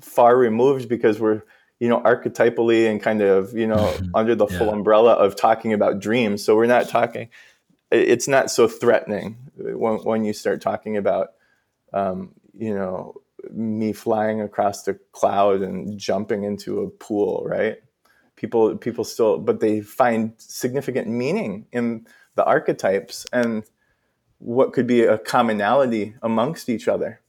far removed because we're you know archetypally and kind of you know (laughs) under the yeah. full umbrella of talking about dreams so we're not talking it's not so threatening when, when you start talking about um, you know, me flying across the cloud and jumping into a pool, right? People, people still, but they find significant meaning in the archetypes and what could be a commonality amongst each other.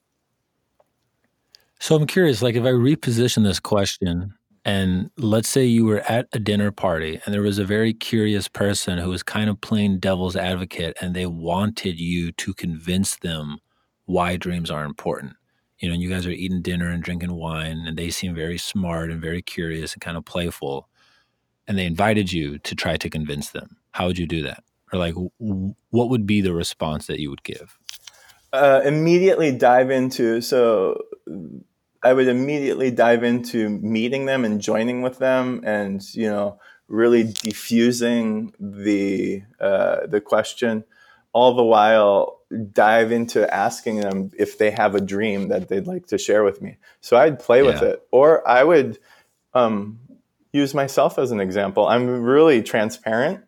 So I'm curious, like if I reposition this question and let's say you were at a dinner party and there was a very curious person who was kind of playing devil's advocate and they wanted you to convince them why dreams are important. You know, you guys are eating dinner and drinking wine, and they seem very smart and very curious and kind of playful. And they invited you to try to convince them. How would you do that? Or, like, w- what would be the response that you would give? Uh, immediately dive into, so I would immediately dive into meeting them and joining with them and, you know, really diffusing the, uh, the question all the while dive into asking them if they have a dream that they'd like to share with me. So I'd play yeah. with it, or I would um, use myself as an example. I'm really transparent.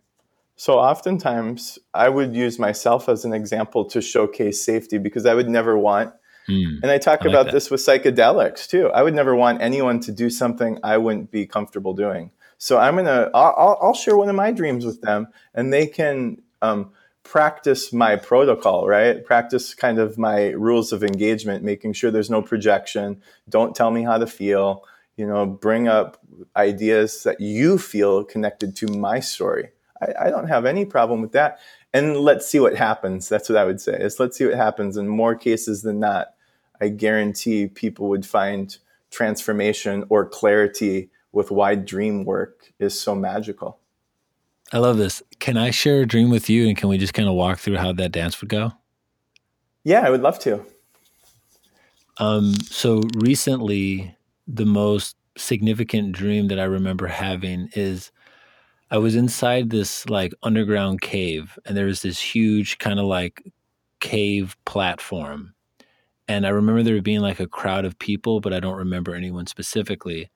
So oftentimes I would use myself as an example to showcase safety because I would never want, mm, and I talk I about like this with psychedelics too. I would never want anyone to do something I wouldn't be comfortable doing. So I'm gonna, I'll, I'll share one of my dreams with them, and they can um, practice my protocol, right? Practice kind of my rules of engagement, making sure there's no projection. Don't tell me how to feel. You know, bring up ideas that you feel connected to my story. I, I don't have any problem with that. And let's see what happens. That's what I would say. Is let's see what happens. In more cases than not, I guarantee people would find transformation or clarity with why dream work is so magical. I love this. Can I share a dream with you and can we just kind of walk through how that dance would go? Yeah, I would love to. Um, so recently, the most significant dream that I remember having is I was inside this like underground cave and there was this huge kind of like cave platform. And I remember there being like a crowd of people, but I don't remember anyone specifically.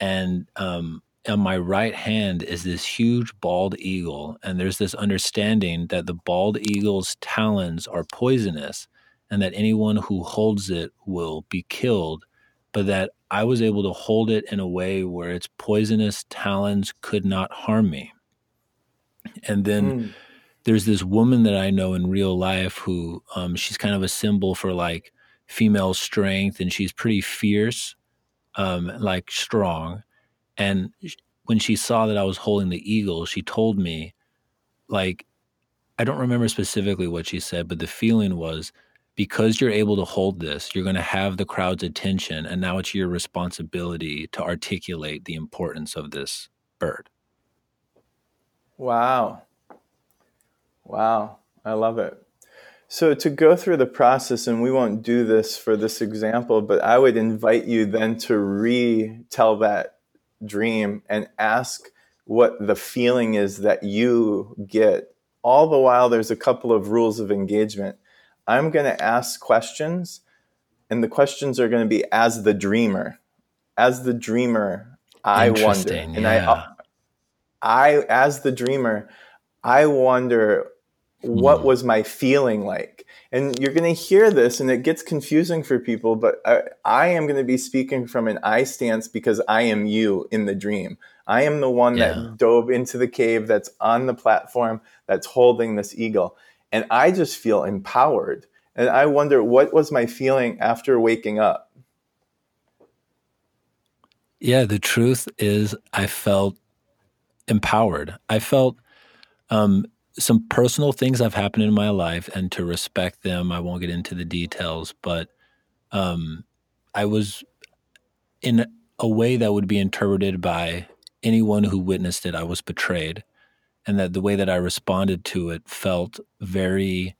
And um, on my right hand is this huge bald eagle, and there's this understanding that the bald eagle's talons are poisonous and that anyone who holds it will be killed, but that I was able to hold it in a way where its poisonous talons could not harm me. And then mm. there's this woman that I know in real life who um, she's kind of a symbol for like female strength, and she's pretty fierce, um, like strong and when she saw that I was holding the eagle, she told me, like, I don't remember specifically what she said, but the feeling was because you're able to hold this, you're going to have the crowd's attention. And now it's your responsibility to articulate the importance of this bird. Wow. Wow. I love it. So, to go through the process, and we won't do this for this example, but I would invite you then to retell that dream and ask what the feeling is that you get. All the while, there's a couple of rules of engagement. I'm going to ask questions, and the questions are going to be as the dreamer. as the dreamer, I wonder, and yeah. I, I as the dreamer, I wonder what mm. was my feeling like. And you're going to hear this, and it gets confusing for people. But I, I am going to be speaking from an I stance because I am you in the dream. I am the one yeah. that dove into the cave that's on the platform that's holding this eagle. And I just feel empowered. And I wonder what was my feeling after waking up? Yeah, the truth is, I felt empowered. I felt um, some personal things have happened in my life, and to respect them, I won't get into the details, but um, I was in a way that would be interpreted by anyone who witnessed it. I was betrayed, and that the way that I responded to it felt very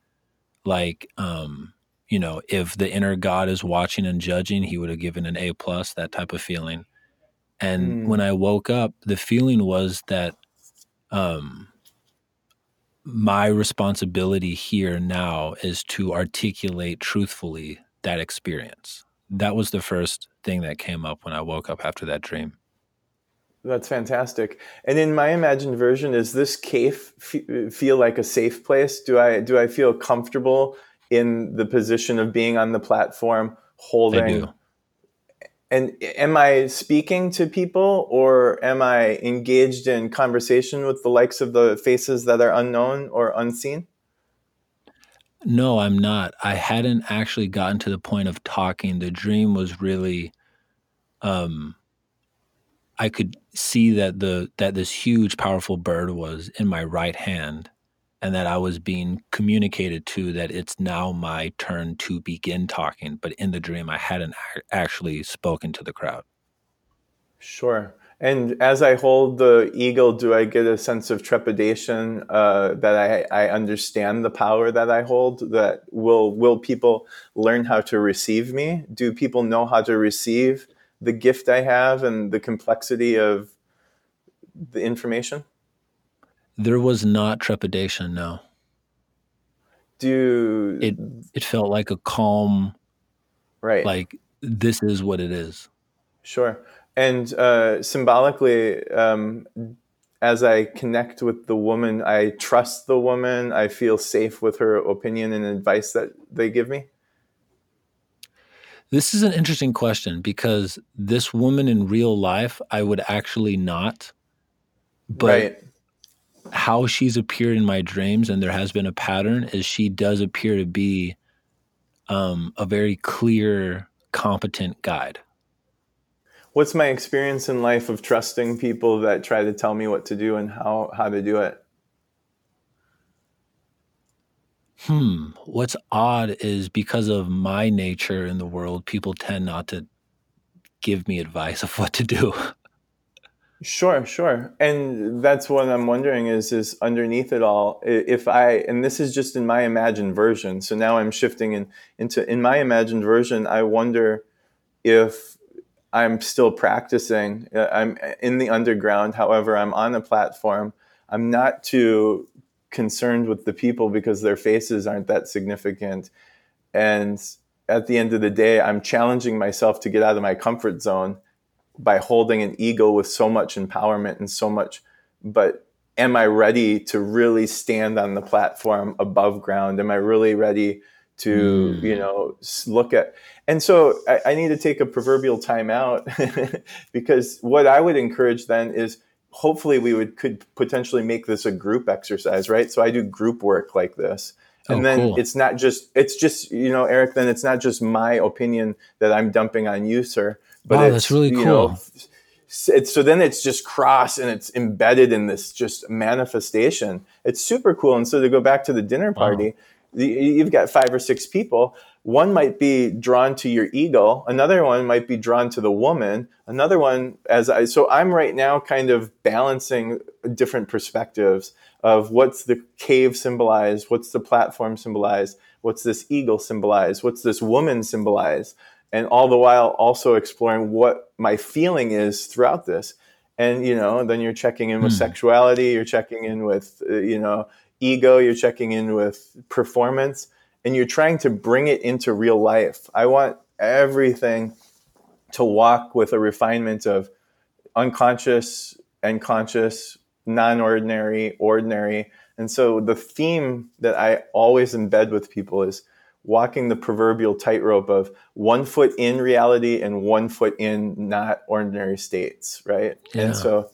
like um, you know if the inner god is watching and judging he would have given an a plus that type of feeling. And mm. when i woke up the feeling was that um, my responsibility here now is to articulate truthfully that experience. That was the first thing that came up when i woke up after that dream that's fantastic. And in my imagined version, is this cave f- feel like a safe place? Do I do I feel comfortable in the position of being on the platform, holding? And am I speaking to people, or am I engaged in conversation with the likes of the faces that are unknown or unseen? No, I'm not. I hadn't actually gotten to the point of talking. The dream was really um I could see that the that this huge powerful bird was in my right hand and that I was being communicated to that it's now my turn to begin talking but in the dream I hadn't actually spoken to the crowd. Sure. And as I hold the eagle, do I get a sense of trepidation uh, that I, I understand the power that I hold? That will will people learn how to receive me? Do people know how to receive the gift I have and the complexity of the information? There was not trepidation, no. Do it it felt like a calm right like this is what it is. Sure. And uh, symbolically, um, as I connect with the woman, I trust the woman. I feel safe with her opinion and advice that they give me. This is an interesting question because this woman in real life, I would actually not. But right. how she's appeared in my dreams, and there has been a pattern, is she does appear to be um, a very clear, competent guide. What's my experience in life of trusting people that try to tell me what to do and how, how to do it? Hmm, what's odd is because of my nature in the world, people tend not to give me advice (laughs) of what to do. Sure, sure. And that's what I'm wondering is is underneath it all, if I and this is just in my imagined version. So now I'm shifting in, into in my imagined version, I wonder if I'm still practicing. Uh, I'm in the underground, however, I'm on a platform. I'm not too concerned with the people because their faces aren't that significant. And at the end of the day, I'm challenging myself to get out of my comfort zone by holding an ego with so much empowerment and so much. But am I ready to really stand on the platform above ground? Am I really ready to, mm. you know, look at? And so I, I need to take a proverbial time out (laughs) because what I would encourage then is hopefully we would could potentially make this a group exercise, right? So I do group work like this. And oh, then cool. it's not just it's just you know Eric. Then it's not just my opinion that I'm dumping on you, sir. But wow, that's really cool. Know, it's, so then it's just cross and it's embedded in this just manifestation. It's super cool. And so to go back to the dinner party, wow. the, you've got five or six people one might be drawn to your ego another one might be drawn to the woman another one as i so i'm right now kind of balancing different perspectives of what's the cave symbolize what's the platform symbolize what's this eagle symbolize what's this woman symbolize and all the while also exploring what my feeling is throughout this and you know then you're checking in with hmm. sexuality you're checking in with uh, you know ego you're checking in with performance and you're trying to bring it into real life. I want everything to walk with a refinement of unconscious and conscious, non ordinary, ordinary. And so the theme that I always embed with people is walking the proverbial tightrope of one foot in reality and one foot in not ordinary states, right? Yeah. And so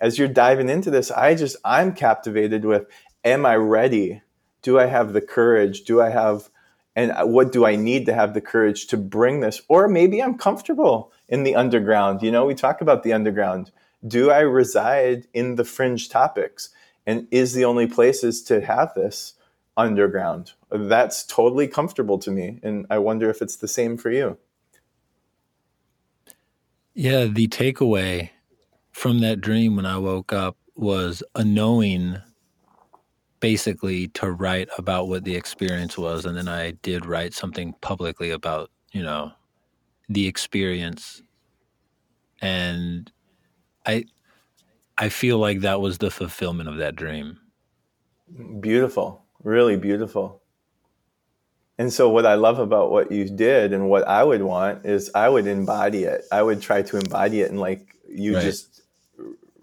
as you're diving into this, I just, I'm captivated with am I ready? Do I have the courage? Do I have, and what do I need to have the courage to bring this? Or maybe I'm comfortable in the underground. You know, we talk about the underground. Do I reside in the fringe topics? And is the only places to have this underground? That's totally comfortable to me. And I wonder if it's the same for you. Yeah, the takeaway from that dream when I woke up was a knowing basically to write about what the experience was. And then I did write something publicly about, you know, the experience. And I I feel like that was the fulfillment of that dream. Beautiful. Really beautiful. And so, what I love about what you did and what I would want is I would embody it. I would try to embody it and, like you right. just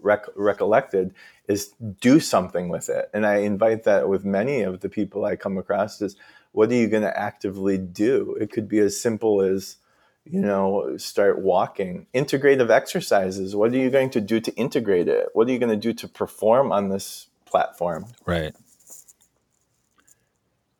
rec- recollected is do something with it. And i invite that with many of the people i come across is what are you going to actively do? It could be as simple as you know start walking. Integrative exercises what are you going to do to integrate it? What are you going to do to perform on this platform? Right.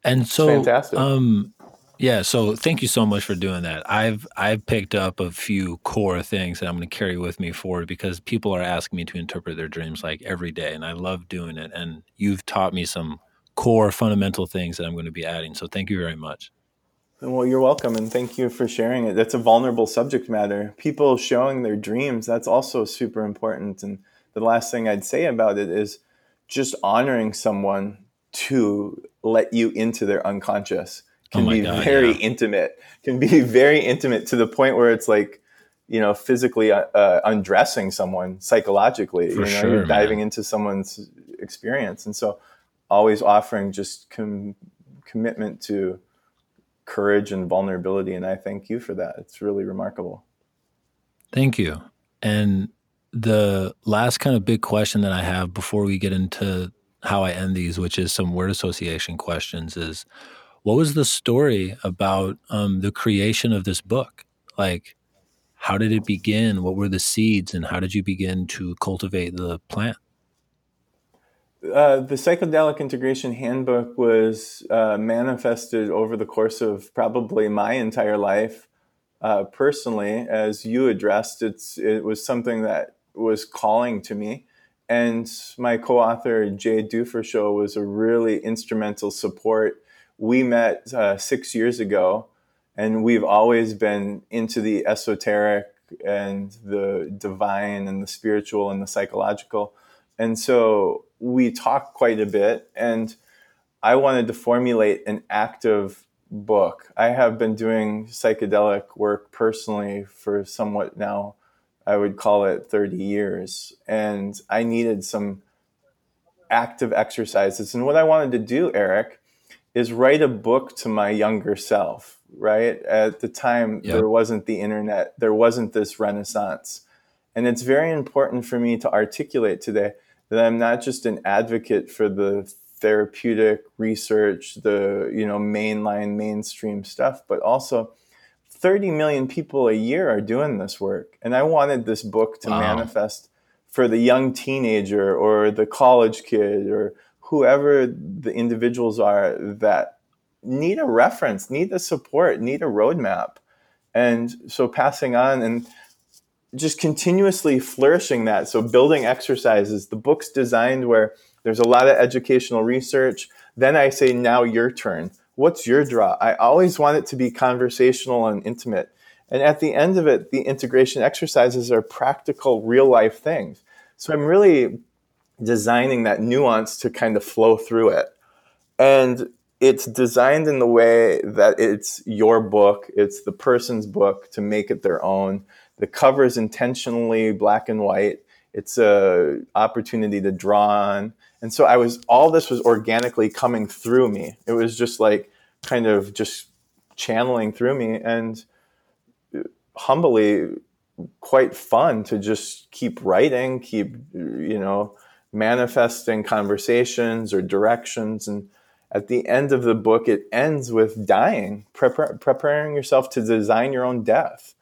And so fantastic. um yeah, so thank you so much for doing that. I've I've picked up a few core things that I'm going to carry with me forward because people are asking me to interpret their dreams like every day and I love doing it and you've taught me some core fundamental things that I'm going to be adding. So thank you very much. Well, you're welcome and thank you for sharing it. That's a vulnerable subject matter. People showing their dreams, that's also super important and the last thing I'd say about it is just honoring someone to let you into their unconscious can oh be God, very yeah. intimate. (laughs) Can be very intimate to the point where it's like you know physically uh, uh undressing someone psychologically For you know sure, you're diving man. into someone's experience. And so always offering just com- commitment to courage and vulnerability. And i thank you for that. It's really remarkable. Thank you. And the last kind of big question that i have before we get into how i end these which is some word association questions is what was the story about um, the creation of this book? Like, how did it begin? What were the seeds, and how did you begin to cultivate the plant? Uh, the psychedelic integration handbook was uh, manifested over the course of probably my entire life. Uh, personally, as you addressed, it's it was something that was calling to me, and my co-author Jay Dufourchaux was a really instrumental support we met uh, six years ago, and we've always been into the esoteric and the divine and the spiritual and the psychological. And so we talk quite a bit. And I wanted to formulate an active book. I have been doing psychedelic work personally for somewhat now, I would call it 30 years. And I needed some active exercises. And what I wanted to do, Eric, is write a book to my younger self, right? At the time, yep. there wasn't the internet, there wasn't this renaissance. And it's very important for me to articulate today that I'm not just an advocate for the therapeutic research, the you know mainline mainstream stuff, but also 30 million people a year are doing this work. And I wanted this book to wow. manifest for the young teenager or the college kid or whoever the individuals are that need a reference, need the support, need a roadmap. And so passing on and just continuously flourishing that. So building exercises, the book's designed where there's a lot of educational research. Then I say, now your turn. What's your draw? I always want it to be conversational and intimate. And at the end of it, the integration exercises are practical, real life things. So I'm really designing that nuance to kind of flow through it. And it's designed in the way that it's your book, it's the person's book to make it their own. The cover is intentionally black and white. It's a opportunity to draw on. And so I was all this was organically coming through me. It was just like kind of just channeling through me and humbly quite fun to just keep writing, keep, you know, manifesting conversations or directions. And at the end of the book, it ends with dying, prepar- preparing yourself to design your own death.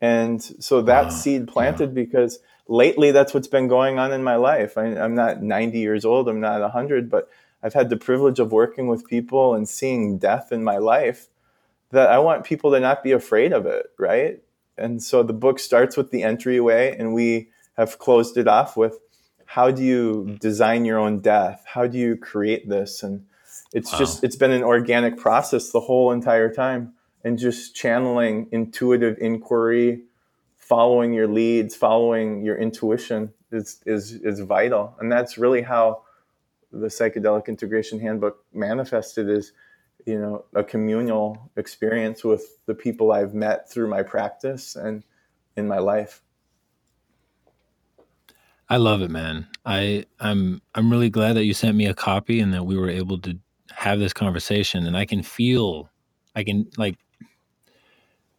And so that wow. seed planted yeah. because lately that's what's been going on in my life. I, I'm not 90 years old, I'm not 100, but I've had the privilege of working with people and seeing death in my life that I want people to not be afraid of it, right? And so the book starts with the entryway, and we have closed it off with how do you design your own death? How do you create this? And it's wow. just, it's been an organic process the whole entire time. And just channeling intuitive inquiry, following your leads, following your intuition is, is, is vital. And that's really how the psychedelic integration handbook manifested is you know a communal experience with the people I've met through my practice and in my life. I love it, man. I I'm I'm really glad that you sent me a copy and that we were able to have this conversation and I can feel I can like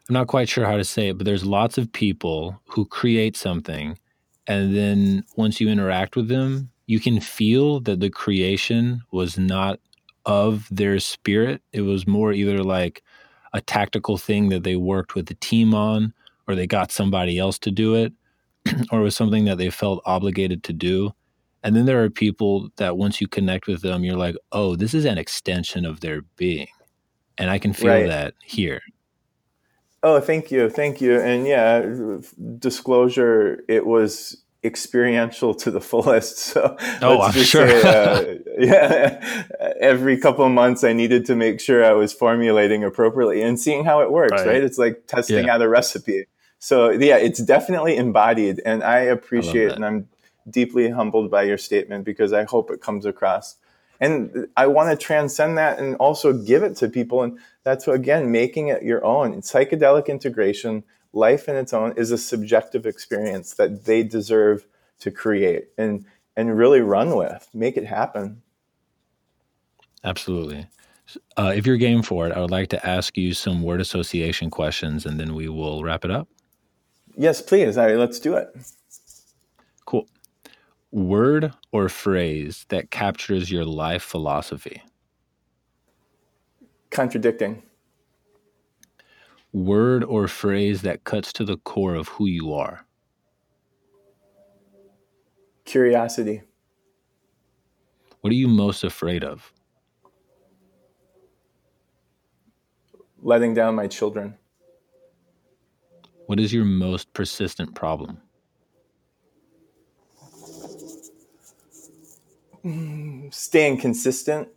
I'm not quite sure how to say it, but there's lots of people who create something and then once you interact with them, you can feel that the creation was not of their spirit. It was more either like a tactical thing that they worked with the team on, or they got somebody else to do it, (clears throat) or it was something that they felt obligated to do. And then there are people that once you connect with them, you're like, oh, this is an extension of their being. And I can feel right. that here. Oh, thank you. Thank you. And yeah, disclosure, it was experiential to the (laughs) fullest. So oh, I'm sure. Say, uh, (laughs) yeah, every couple of months I needed to make sure I was formulating appropriately and seeing how it works. Right? right? It's like testing yeah. out a recipe. So yeah, it's definitely embodied, and I appreciate I and I'm deeply humbled by your statement because I hope it comes across. And I want to transcend that and also give it to people. And that's again making it your own. Psychedelic integration life in its own is a subjective experience that they deserve to create and and really run with make it happen absolutely uh, if you're game for it i would like to ask you some word association questions and then we will wrap it up yes please All right, let's do it cool word or phrase that captures your life philosophy contradicting word or phrase that cuts to the core of who you are? Curiosity. What are you most afraid of? Letting down my children. What is your most persistent problem? Staying consistent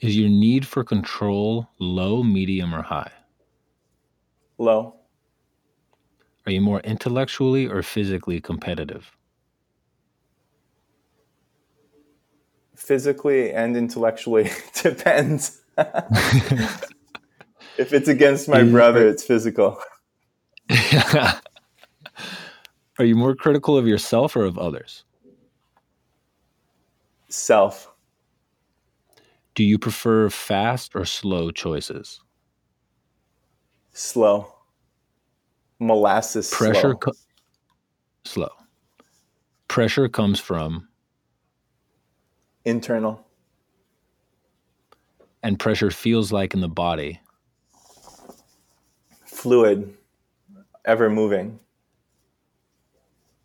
is your need for control low, medium, or high? Low. Are you more intellectually or physically competitive? Physically and intellectually (laughs) depends. (laughs) if it's against my brother, it's physical. (laughs) Are you more critical of yourself or of others? Self. Do you prefer fast or slow choices? Slow. Molasses Pressure slow. Co- slow. Pressure comes from internal. And pressure feels like in the body fluid, ever moving.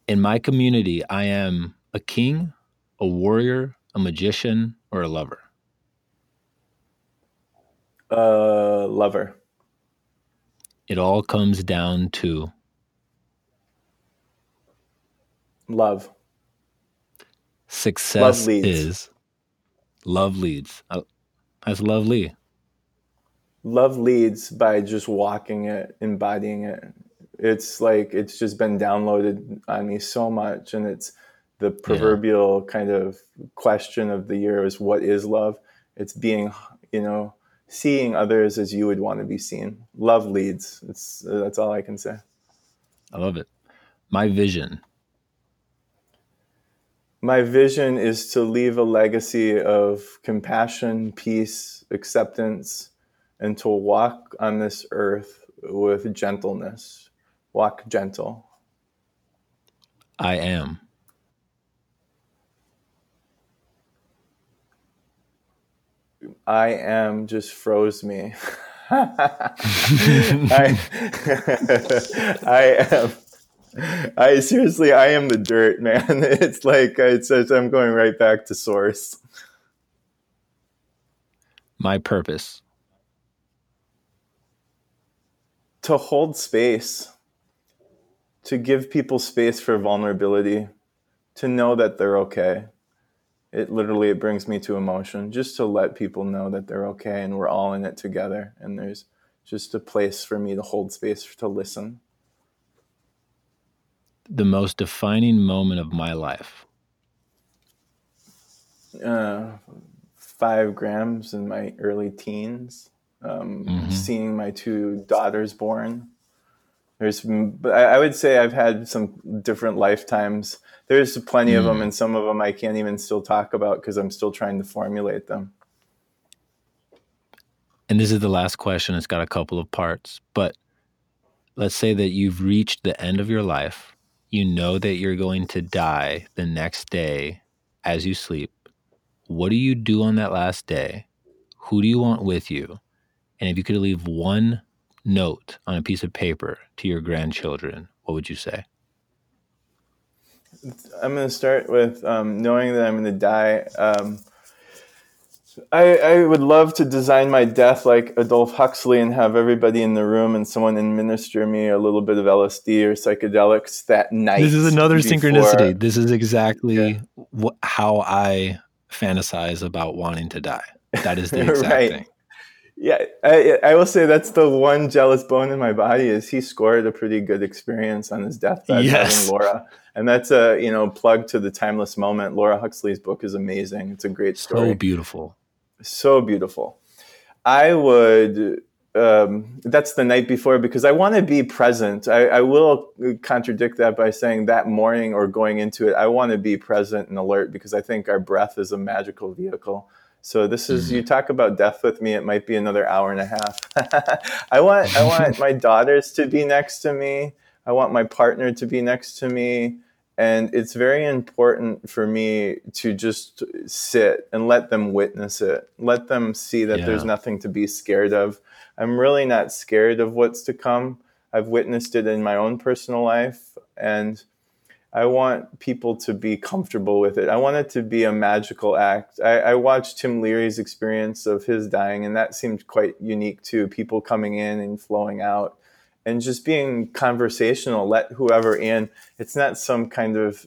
In my community, I am a king, a warrior, a magician, or a lover. uh, lover. It all comes down to love. Success love is love leads. That's lovely. Love leads by just walking it, embodying it. It's like it's just been downloaded on me so much, and it's the proverbial yeah. kind of question of the year is what is love? It's being, you know, seeing others as you would want to be seen. Love leads. It's that's all I can say. I love it. My vision. My vision is to leave a legacy of compassion, peace, acceptance, and to walk on this earth with gentleness. Walk gentle. I am. I am just froze me. (laughs) I, (laughs) I am. I seriously, I am the dirt, man. (laughs) It's like it's, it's I'm going right back to source. My purpose to hold space, to give people space for vulnerability, to know that they're okay. It literally it brings me to emotion just to let people know that they're okay and we're all in it together and there's just a place for me to hold space to listen. The most defining moment of my life. Uh, five grams in my early teens um, mm-hmm. seeing my two daughters born. There's, I would say I've had some different lifetimes. There's plenty mm. of them, and some of them I can't even still talk about because I'm still trying to formulate them. And this is the last question. It's got a couple of parts, but let's say that you've reached the end of your life. You know that you're going to die the next day as you sleep. What do you do on that last day? Who do you want with you? And if you could leave one note on a piece of paper to your grandchildren, what would you say? I'm going to start with um, knowing that I'm going to die. Um, I, I, would love to design my death like Aldous Huxley and have everybody in the room and someone administer me a little bit of LSD or psychedelics that night. This is another before. synchronicity. This is exactly yeah. wh- how I fantasize about wanting to die. That is the (laughs) exact right. thing. Yeah, I, I will say that's the one jealous bone in my body is he scored a pretty good experience on his deathbed yes. having Laura, and that's a you know plug to the timeless moment. Laura Huxley's book is amazing. It's a great story. So beautiful. So beautiful. I would. Um, that's the night before because I want to be present. I, I will contradict that by saying that morning or going into it, I want to be present and alert because I think our breath is a magical vehicle so this is you mm-hmm. talk about death with me. It might be another hour and a half. (laughs) I want I want (laughs) my daughters to be next to me. I want my partner to be next to me, and it's very important for me to just sit and let them witness it. Let them see that yeah. there's nothing to be scared of. I'm really not scared of what's to come. I've witnessed it in my own personal life, and I want people to be comfortable with it. I want it to be a magical act. I, I, watched Tim Leary's experience of his dying, and that seemed quite unique too. People coming in and flowing out, and just being conversational. Let whoever in. It's not some kind of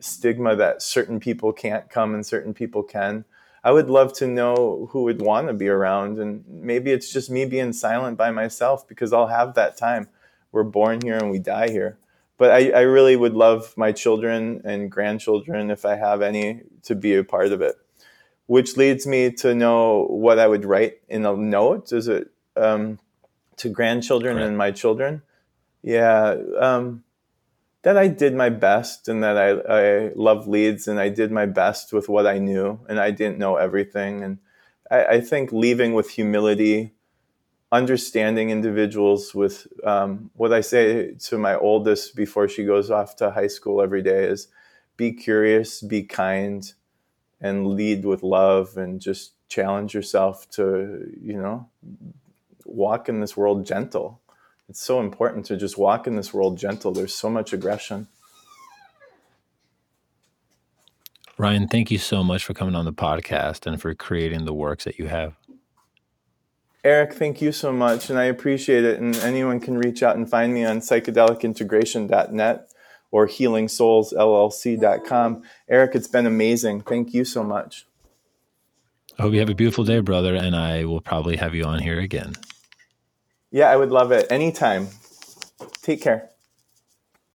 stigma that certain people can't come and certain people can. I would love to know who would want to be around, and maybe it's just me being silent by myself because I'll have that time. We're born here and we die here but I, I really would love my children and grandchildren, if I have any, to be a part of it. Which leads me to know what I would write in a note. Is it um, to grandchildren and my children? Yeah, um, that I did my best and that I, I love leads and I did my best with what I knew and I didn't know everything. And I, I think leaving with humility understanding individuals with um, what I say to my oldest before she goes off to high school every day is be curious, be kind, and lead with love and just challenge yourself to, you know, walk in this world gentle. It's so important to just walk in this world gentle. There's so much aggression. Ryan, thank you so much for coming on the podcast and for creating the works that you have. Eric, thank you so much, and I appreciate it. And anyone can reach out and find me on psychedelicintegration.net or healingsoulsllc.com. Eric, it's been amazing. Thank you so much. I hope you have a beautiful day, brother, and I will probably have you on here again. Yeah, I would love it. Anytime. Take care.